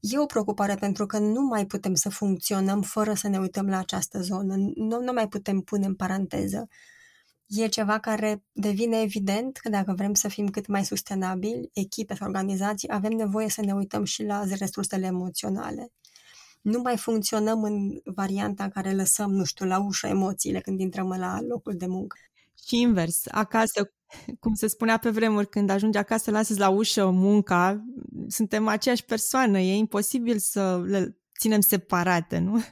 E o preocupare pentru că nu mai putem să funcționăm fără să ne uităm la această zonă. Nu, nu mai putem pune în paranteză. E ceva care devine evident că dacă vrem să fim cât mai sustenabili, echipe sau organizații, avem nevoie să ne uităm și la resursele emoționale. Nu mai funcționăm în varianta în care lăsăm, nu știu, la ușă emoțiile când intrăm la locul de muncă. Și invers, acasă [LAUGHS] cum se spunea pe vremuri, când ajungi acasă, lasă la ușă munca, suntem aceeași persoană, e imposibil să le ținem separate, nu?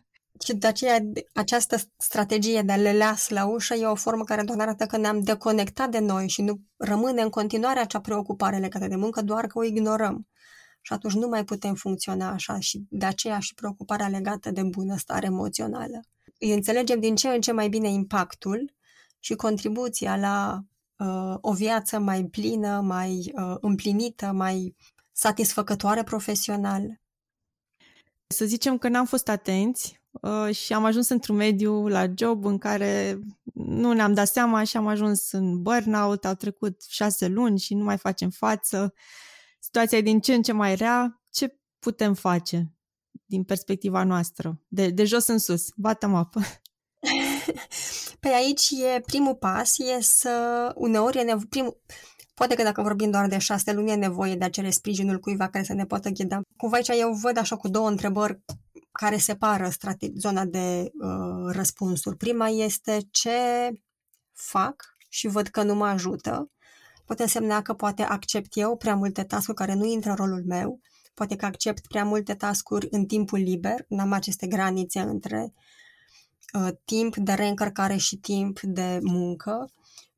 Și de aceea această strategie de a le las la ușă e o formă care doar arată că ne-am deconectat de noi și nu rămâne în continuare acea preocupare legată de muncă, doar că o ignorăm. și atunci nu mai putem funcționa așa și de aceea și preocuparea legată de bunăstare emoțională. Îi înțelegem din ce în ce mai bine impactul și contribuția la uh, o viață mai plină, mai uh, împlinită, mai satisfăcătoare profesional. Să zicem că n-am fost atenți uh, și am ajuns într-un mediu la job în care nu ne-am dat seama și am ajuns în burnout, au trecut șase luni și nu mai facem față. Situația e din ce în ce mai rea. Ce putem face din perspectiva noastră? De, de jos în sus, bottom up. [LAUGHS] Păi aici e primul pas, e să uneori e nevo- primul, Poate că dacă vorbim doar de șase luni, e nevoie de a cere sprijinul cuiva care să ne poată ghida. Cumva aici eu văd așa cu două întrebări care separă strate- zona de uh, răspunsuri. Prima este ce fac și văd că nu mă ajută. Poate însemna că poate accept eu prea multe tascuri care nu intră în rolul meu, poate că accept prea multe tascuri în timpul liber, n-am aceste granițe între uh, timp de reîncărcare și timp de muncă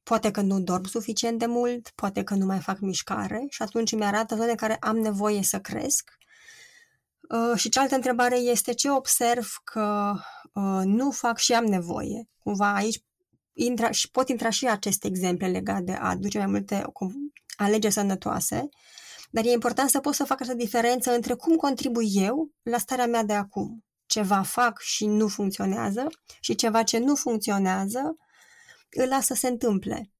Poate că nu dorm suficient de mult, poate că nu mai fac mișcare și atunci mi arată zone care am nevoie să cresc. Uh, și cealaltă întrebare este ce observ că uh, nu fac și am nevoie. Cumva aici intra, și pot intra și aceste exemple legate de a aduce mai multe alegeri sănătoase, dar e important să pot să fac această diferență între cum contribui eu la starea mea de acum. Ceva fac și nu funcționează și ceva ce nu funcționează îl las să se întâmple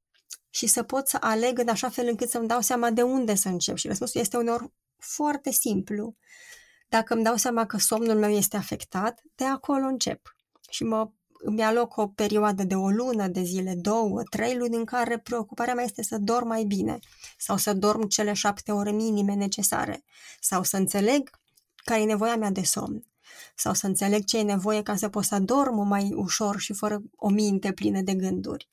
și să pot să aleg în așa fel încât să-mi dau seama de unde să încep. Și răspunsul este uneori foarte simplu. Dacă îmi dau seama că somnul meu este afectat, de acolo încep. Și mă îmi aloc o perioadă de o lună, de zile, două, trei luni în care preocuparea mea este să dorm mai bine sau să dorm cele șapte ore minime necesare sau să înțeleg care e nevoia mea de somn sau să înțeleg ce e nevoie ca să pot să dorm mai ușor și fără o minte plină de gânduri.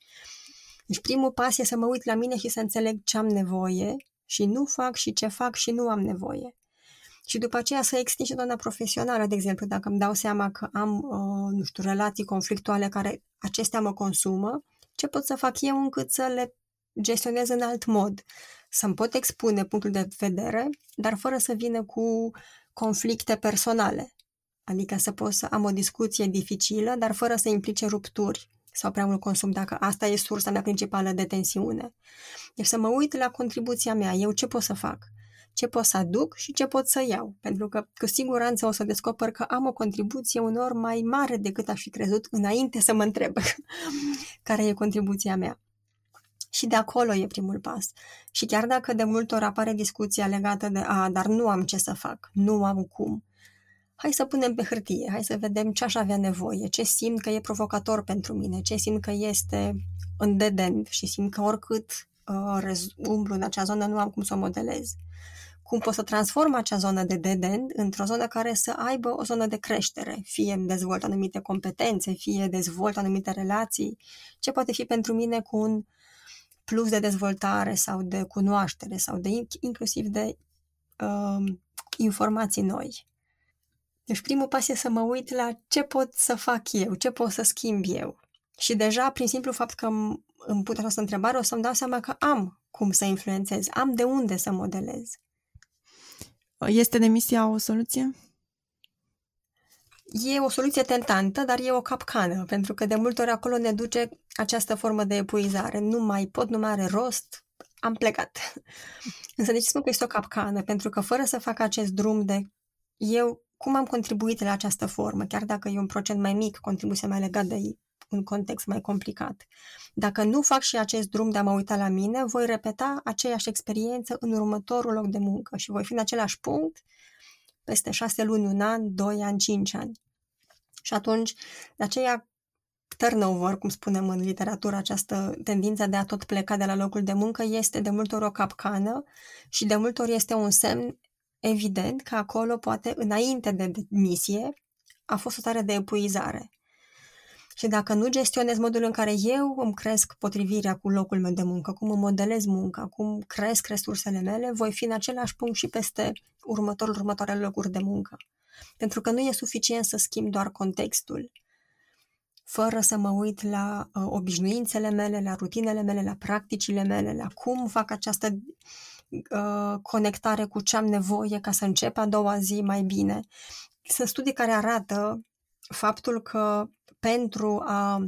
Deci primul pas e să mă uit la mine și să înțeleg ce am nevoie și nu fac și ce fac și nu am nevoie. Și după aceea să extind și doamna profesională, de exemplu, dacă îmi dau seama că am, uh, nu știu, relații conflictuale care acestea mă consumă, ce pot să fac eu încât să le gestionez în alt mod? Să-mi pot expune punctul de vedere, dar fără să vină cu conflicte personale. Adică să pot să am o discuție dificilă, dar fără să implice rupturi sau prea mult consum, dacă asta e sursa mea principală de tensiune. Deci să mă uit la contribuția mea, eu ce pot să fac, ce pot să aduc și ce pot să iau. Pentru că cu siguranță o să descoper că am o contribuție unor mai mare decât aș fi crezut înainte să mă întreb [LAUGHS] care e contribuția mea. Și de acolo e primul pas. Și chiar dacă de multe ori apare discuția legată de a, dar nu am ce să fac, nu am cum, hai să punem pe hârtie, hai să vedem ce aș avea nevoie, ce simt că e provocator pentru mine, ce simt că este în dead end și simt că oricât uh, umblu în acea zonă nu am cum să o modelez. Cum pot să transform acea zonă de dead end într-o zonă care să aibă o zonă de creștere, fie dezvolt anumite competențe, fie dezvolt anumite relații, ce poate fi pentru mine cu un plus de dezvoltare sau de cunoaștere sau de inclusiv de uh, informații noi. Deci primul pas e să mă uit la ce pot să fac eu, ce pot să schimb eu. Și deja, prin simplu fapt că îmi put această întrebare, o să-mi dau seama că am cum să influențez, am de unde să modelez. Este demisia o soluție? E o soluție tentantă, dar e o capcană, pentru că de multe ori acolo ne duce această formă de epuizare. Nu mai pot, nu mai are rost, am plecat. [LAUGHS] Însă de ce spun că este o capcană? Pentru că fără să fac acest drum de eu cum am contribuit la această formă, chiar dacă e un procent mai mic, contribuția mea legat de un context mai complicat. Dacă nu fac și acest drum de a mă uita la mine, voi repeta aceeași experiență în următorul loc de muncă și voi fi în același punct peste șase luni, un an, doi ani, cinci ani. Și atunci, de aceea, turnover, cum spunem în literatură, această tendință de a tot pleca de la locul de muncă este de multe ori o capcană și de multe ori este un semn evident că acolo, poate, înainte de misie, a fost o stare de epuizare. Și dacă nu gestionez modul în care eu îmi cresc potrivirea cu locul meu de muncă, cum îmi modelez munca, cum cresc resursele mele, voi fi în același punct și peste următorul, următoarele locuri de muncă. Pentru că nu e suficient să schimb doar contextul, fără să mă uit la uh, obișnuințele mele, la rutinele mele, la practicile mele, la cum fac această uh, conectare cu ce am nevoie ca să încep a doua zi mai bine. Sunt studii care arată faptul că pentru a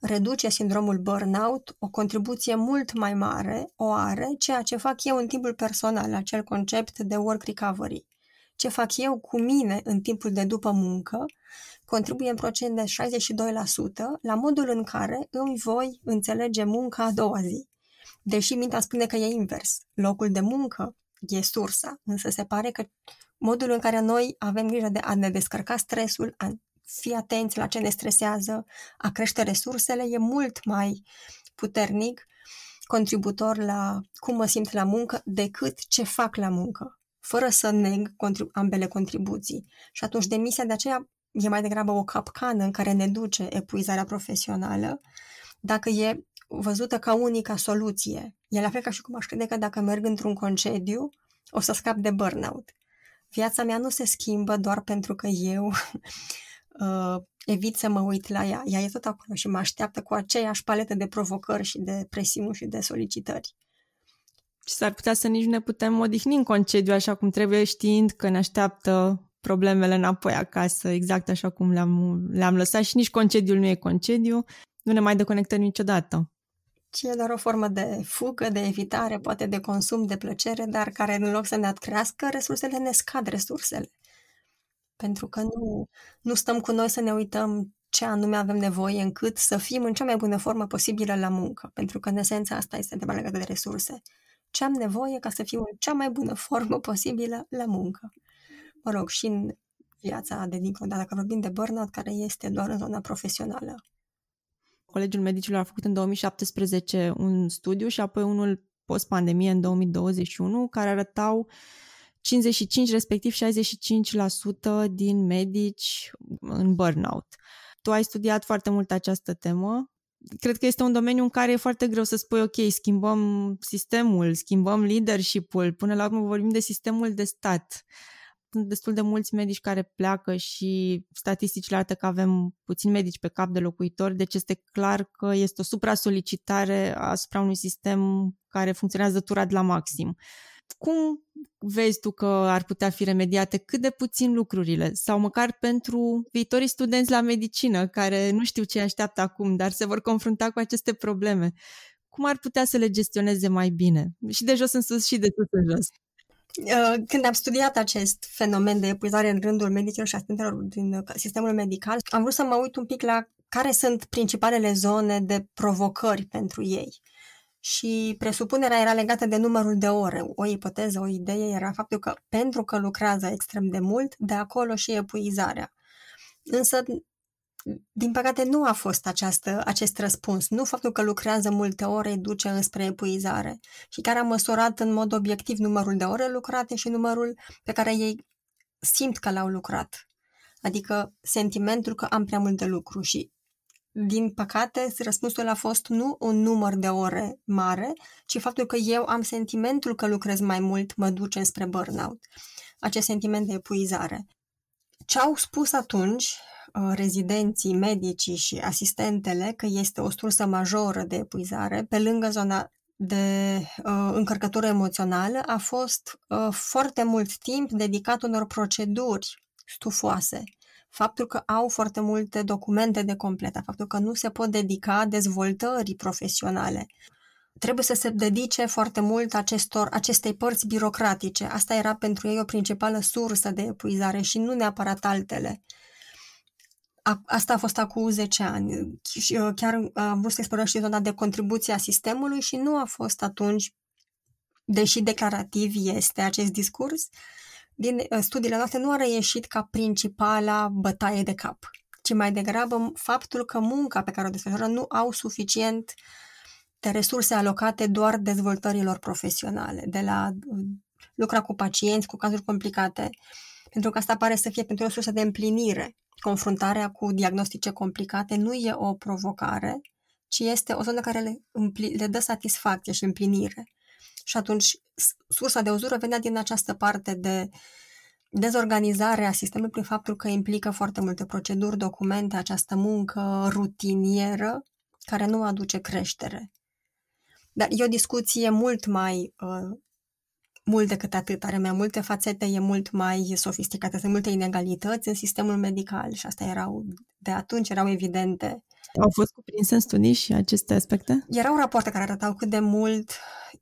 reduce sindromul burnout, o contribuție mult mai mare o are ceea ce fac eu în timpul personal, acel concept de work recovery. Ce fac eu cu mine în timpul de după muncă contribuie în procent de 62% la modul în care îmi voi înțelege munca a doua zi. Deși mintea spune că e invers. Locul de muncă e sursa, însă se pare că modul în care noi avem grijă de a ne descărca stresul, a fi atenți la ce ne stresează, a crește resursele, e mult mai puternic contributor la cum mă simt la muncă decât ce fac la muncă, fără să neg ambele contribuții. Și atunci demisia de aceea e mai degrabă o capcană în care ne duce epuizarea profesională, dacă e văzută ca unica soluție. E la fel ca și cum aș crede că dacă merg într-un concediu, o să scap de burnout. Viața mea nu se schimbă doar pentru că eu [LAUGHS] uh, evit să mă uit la ea. Ea e tot acolo și mă așteaptă cu aceeași paletă de provocări și de presiuni și de solicitări. Și s-ar putea să nici nu ne putem odihni în concediu așa cum trebuie, știind că ne așteaptă problemele înapoi acasă, exact așa cum le-am, le-am lăsat și nici concediul nu e concediu, nu ne mai deconectăm niciodată. Ci e doar o formă de fugă, de evitare, poate de consum, de plăcere, dar care în loc să ne crească, resursele ne scad resursele. Pentru că nu, nu stăm cu noi să ne uităm ce anume avem nevoie încât să fim în cea mai bună formă posibilă la muncă. Pentru că în esența asta este întrebarea legată de resurse. Ce am nevoie ca să fiu în cea mai bună formă posibilă la muncă mă rog, și în viața de dincolo, dar dacă vorbim de burnout, care este doar în zona profesională. Colegiul Medicilor a făcut în 2017 un studiu și apoi unul post-pandemie în 2021, care arătau 55, respectiv 65% din medici în burnout. Tu ai studiat foarte mult această temă. Cred că este un domeniu în care e foarte greu să spui, ok, schimbăm sistemul, schimbăm leadership-ul, până la urmă vorbim de sistemul de stat sunt destul de mulți medici care pleacă și statisticile arată că avem puțini medici pe cap de locuitori, deci este clar că este o supra-solicitare asupra unui sistem care funcționează turat la maxim. Cum vezi tu că ar putea fi remediate cât de puțin lucrurile sau măcar pentru viitorii studenți la medicină care nu știu ce așteaptă acum, dar se vor confrunta cu aceste probleme? Cum ar putea să le gestioneze mai bine? Și de jos în sus și de sus în jos. Uh, când am studiat acest fenomen de epuizare în rândul medicilor și asistentelor din uh, sistemul medical, am vrut să mă uit un pic la care sunt principalele zone de provocări pentru ei. Și presupunerea era legată de numărul de ore. O ipoteză, o idee era faptul că pentru că lucrează extrem de mult, de acolo și epuizarea. Însă din păcate, nu a fost această, acest răspuns. Nu faptul că lucrează multe ore îi duce înspre epuizare. Și care a măsurat în mod obiectiv numărul de ore lucrate și numărul pe care ei simt că l-au lucrat. Adică sentimentul că am prea mult de lucru și din păcate, răspunsul a fost nu un număr de ore mare, ci faptul că eu am sentimentul că lucrez mai mult mă duce spre burnout. Acest sentiment de epuizare. Ce au spus atunci Uh, rezidenții, medicii și asistentele că este o sursă majoră de epuizare, pe lângă zona de uh, încărcătură emoțională, a fost uh, foarte mult timp dedicat unor proceduri stufoase. Faptul că au foarte multe documente de completat, faptul că nu se pot dedica dezvoltării profesionale. Trebuie să se dedice foarte mult acestor, acestei părți birocratice. Asta era pentru ei o principală sursă de epuizare și nu neapărat altele. A, asta a fost acum 10 ani. Și, uh, chiar uh, am vrut să explorăm și zona de contribuție a sistemului și nu a fost atunci, deși declarativ este acest discurs, din uh, studiile noastre nu a reieșit ca principala bătaie de cap, ci mai degrabă faptul că munca pe care o desfășoară nu au suficient de resurse alocate doar dezvoltărilor profesionale, de la lucra cu pacienți, cu cazuri complicate, pentru că asta pare să fie pentru o sursă de împlinire confruntarea cu diagnostice complicate nu e o provocare, ci este o zonă care le, împli, le dă satisfacție și împlinire. Și atunci sursa de uzură venea din această parte de dezorganizare a sistemului prin faptul că implică foarte multe proceduri, documente, această muncă rutinieră care nu aduce creștere. Dar e o discuție mult mai uh, mult decât atât, are mai multe fațete, e mult mai sofisticată, sunt multe inegalități în sistemul medical și asta erau, de atunci erau evidente. Au fost cuprinse în studii și aceste aspecte? Erau rapoarte care arătau cât de mult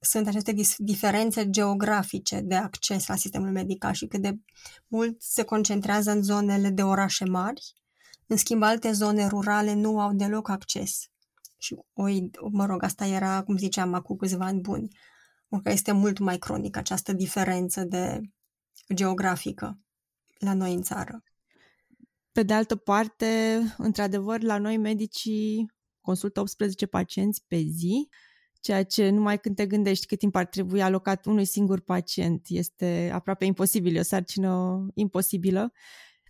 sunt aceste diferențe geografice de acces la sistemul medical și cât de mult se concentrează în zonele de orașe mari. În schimb, alte zone rurale nu au deloc acces. Și, o, mă rog, asta era, cum ziceam, acum câțiva ani buni că este mult mai cronică această diferență de geografică la noi în țară. Pe de altă parte, într-adevăr, la noi medicii consultă 18 pacienți pe zi, ceea ce numai când te gândești cât timp ar trebui alocat unui singur pacient este aproape imposibil, e o sarcină imposibilă.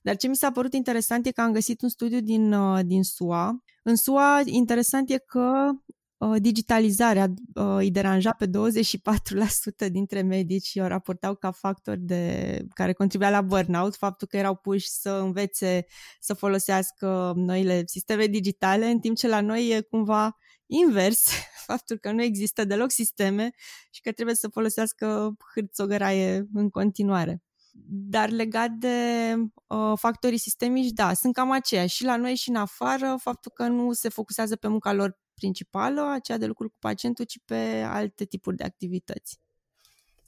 Dar ce mi s-a părut interesant e că am găsit un studiu din, uh, din SUA. În SUA, interesant e că Uh, digitalizarea uh, îi deranja pe 24% dintre medici și o raportau ca factor de, care contribuia la burnout, faptul că erau puși să învețe să folosească noile sisteme digitale, în timp ce la noi e cumva invers, [LAUGHS] faptul că nu există deloc sisteme și că trebuie să folosească hârțogăraie în continuare. Dar legat de uh, factorii sistemici, da, sunt cam aceiași și la noi și în afară, faptul că nu se focusează pe munca lor principală, aceea de lucru cu pacientul, ci pe alte tipuri de activități.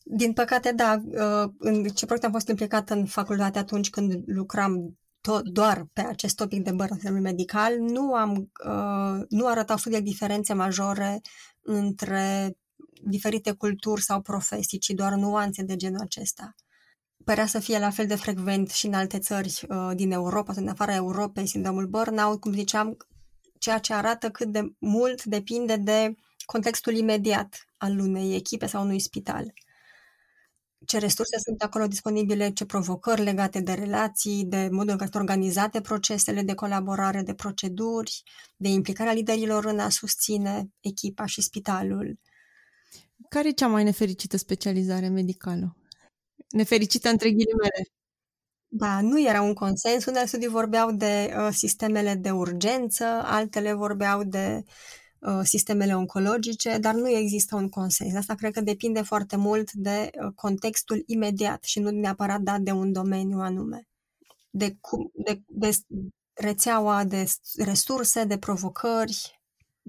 Din păcate, da. Uh, în ce proiect am fost implicat în facultate atunci când lucram tot, doar pe acest topic de bărățelul medical, nu am uh, nu arătau studii diferențe majore între diferite culturi sau profesii, ci doar nuanțe de genul acesta. Părea să fie la fel de frecvent și în alte țări uh, din Europa, în afara Europei, sindromul burnout, cum ziceam, ceea ce arată cât de mult depinde de contextul imediat al unei echipe sau unui spital. Ce resurse sunt acolo disponibile, ce provocări legate de relații, de modul în care sunt organizate procesele de colaborare, de proceduri, de implicarea liderilor în a susține echipa și spitalul. Care e cea mai nefericită specializare medicală? Nefericită între ghilimele. Da, nu era un consens. Unele studii vorbeau de uh, sistemele de urgență, altele vorbeau de uh, sistemele oncologice, dar nu există un consens. Asta cred că depinde foarte mult de uh, contextul imediat și nu neapărat dat de un domeniu anume. De, cum, de, de rețeaua de resurse, de provocări,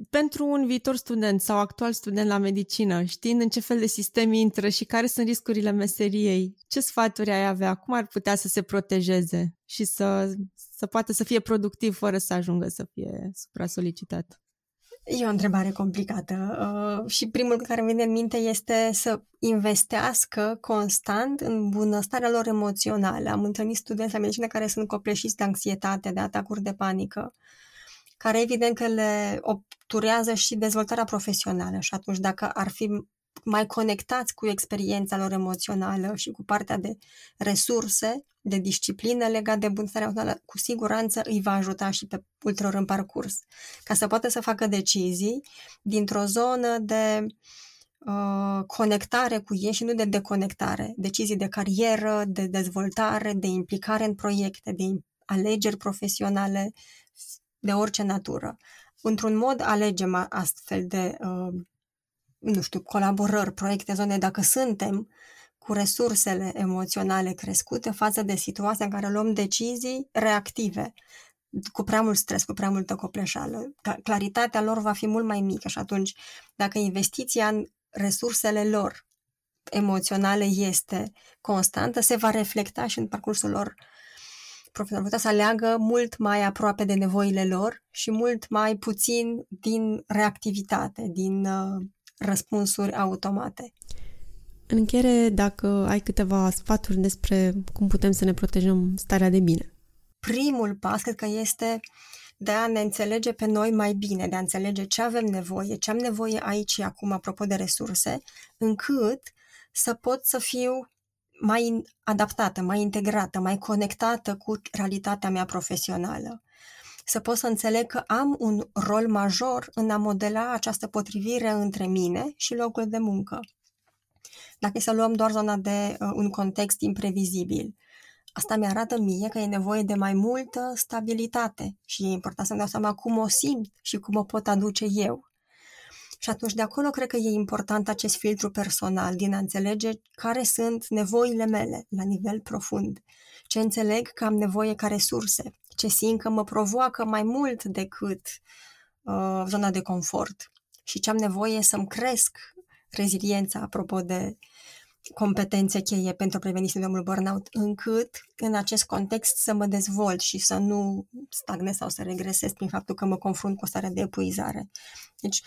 pentru un viitor student sau actual student la medicină, știind în ce fel de sistem intră și care sunt riscurile meseriei, ce sfaturi ai avea? Cum ar putea să se protejeze și să, să poată să fie productiv fără să ajungă să fie supra-solicitat? E o întrebare complicată uh, și primul care îmi vine în minte este să investească constant în bunăstarea lor emoțională. Am întâlnit studenți la medicină care sunt copleșiți de anxietate, de atacuri de panică care evident că le obturează și dezvoltarea profesională. Și atunci dacă ar fi mai conectați cu experiența lor emoțională și cu partea de resurse, de disciplină legat de bunăstarea emoțională, cu siguranță îi va ajuta și pe ulterior în parcurs, ca să poată să facă decizii dintr-o zonă de uh, conectare cu ei și nu de deconectare, decizii de carieră, de dezvoltare, de implicare în proiecte, de alegeri profesionale, de orice natură. Într-un mod alegem astfel de, uh, nu știu, colaborări, proiecte, zone, dacă suntem cu resursele emoționale crescute față de situația în care luăm decizii reactive, cu prea mult stres, cu prea multă copleșală. Claritatea lor va fi mult mai mică și atunci, dacă investiția în resursele lor emoționale este constantă, se va reflecta și în parcursul lor profesorii putea să aleagă mult mai aproape de nevoile lor și mult mai puțin din reactivitate, din uh, răspunsuri automate. În încheiere, dacă ai câteva sfaturi despre cum putem să ne protejăm starea de bine. Primul pas, cred că este de a ne înțelege pe noi mai bine, de a înțelege ce avem nevoie, ce am nevoie aici și acum, apropo de resurse, încât să pot să fiu mai adaptată, mai integrată, mai conectată cu realitatea mea profesională. Să pot să înțeleg că am un rol major în a modela această potrivire între mine și locul de muncă. Dacă să luăm doar zona de uh, un context imprevizibil, asta mi arată mie că e nevoie de mai multă stabilitate și e important să-mi dau seama cum o simt și cum o pot aduce eu Și atunci de acolo cred că e important acest filtru personal, din a înțelege care sunt nevoile mele la nivel profund. Ce înțeleg că am nevoie ca resurse, ce simt că mă provoacă mai mult decât uh, zona de confort și ce am nevoie să-mi cresc reziliența, apropo de competențe cheie pentru a preveni sindromul burnout, încât în acest context să mă dezvolt și să nu stagnez sau să regresez prin faptul că mă confrunt cu o stare de epuizare. Deci,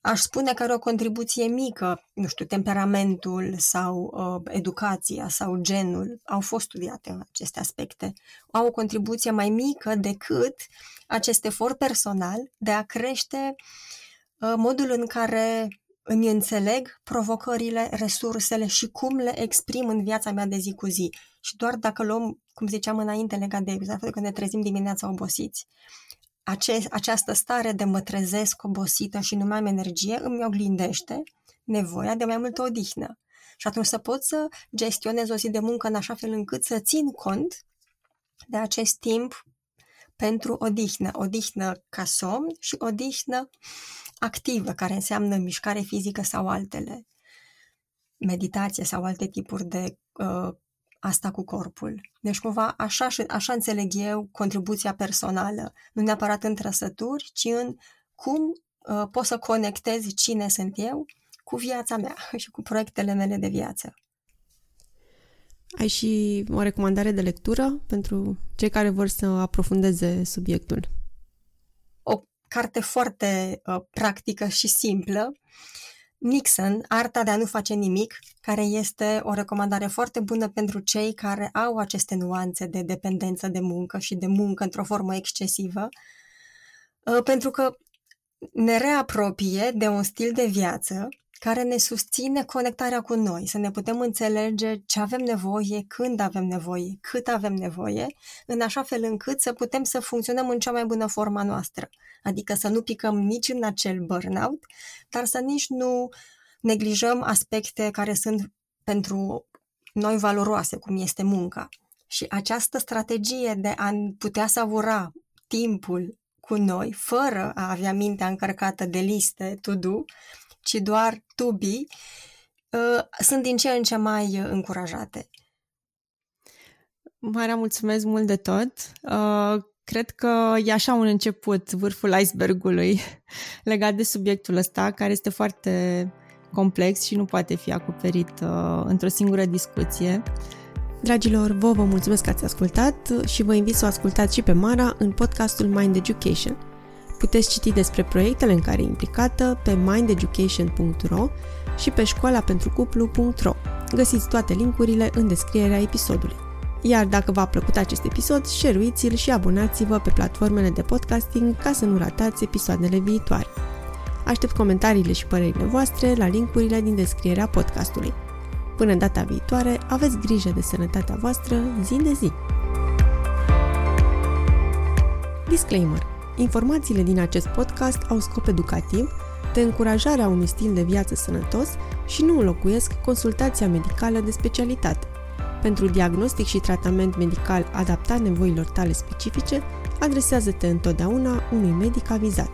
aș spune că are o contribuție mică, nu știu, temperamentul sau uh, educația sau genul au fost studiate în aceste aspecte. Au o contribuție mai mică decât acest efort personal de a crește uh, modul în care îmi înțeleg provocările, resursele și cum le exprim în viața mea de zi cu zi. Și doar dacă luăm, cum ziceam înainte, legat de faptul că ne trezim dimineața obosiți, ace- această stare de mă trezesc obosită și nu mai am energie îmi oglindește nevoia de mai multă odihnă. Și atunci să pot să gestionez o zi de muncă în așa fel încât să țin cont de acest timp pentru odihnă. Odihnă ca somn și odihnă activă, care înseamnă mișcare fizică sau altele, meditație sau alte tipuri de uh, asta cu corpul. Deci, cumva, așa, așa înțeleg eu contribuția personală, nu neapărat în trăsături, ci în cum uh, pot să conectez cine sunt eu cu viața mea [LAUGHS] și cu proiectele mele de viață. Ai și o recomandare de lectură pentru cei care vor să aprofundeze subiectul? O carte foarte uh, practică și simplă Nixon, Arta de a nu face nimic, care este o recomandare foarte bună pentru cei care au aceste nuanțe de dependență de muncă și de muncă într-o formă excesivă, uh, pentru că ne reapropie de un stil de viață care ne susține conectarea cu noi, să ne putem înțelege ce avem nevoie, când avem nevoie, cât avem nevoie, în așa fel încât să putem să funcționăm în cea mai bună forma noastră. Adică să nu picăm nici în acel burnout, dar să nici nu neglijăm aspecte care sunt pentru noi valoroase, cum este munca. Și această strategie de a putea savura timpul cu noi, fără a avea mintea încărcată de liste to-do, ci doar to be, uh, sunt din ce în ce mai încurajate. Marea, mulțumesc mult de tot. Uh, cred că e așa un început, vârful icebergului [LAUGHS] legat de subiectul ăsta, care este foarte complex și nu poate fi acoperit uh, într-o singură discuție. Dragilor, vă vă mulțumesc că ați ascultat și vă invit să o ascultați și pe Mara în podcastul Mind Education – Puteți citi despre proiectele în care e implicată pe mindeducation.ro și pe școala pentru cuplu.ro. Găsiți toate linkurile în descrierea episodului. Iar dacă v-a plăcut acest episod, share-ul și abonați-vă pe platformele de podcasting ca să nu ratați episoadele viitoare. Aștept comentariile și părerile voastre la linkurile din descrierea podcastului. Până data viitoare, aveți grijă de sănătatea voastră zi de zi. Disclaimer Informațiile din acest podcast au scop educativ, de încurajarea unui stil de viață sănătos și nu înlocuiesc consultația medicală de specialitate. Pentru diagnostic și tratament medical adaptat nevoilor tale specifice, adresează-te întotdeauna unui medic avizat.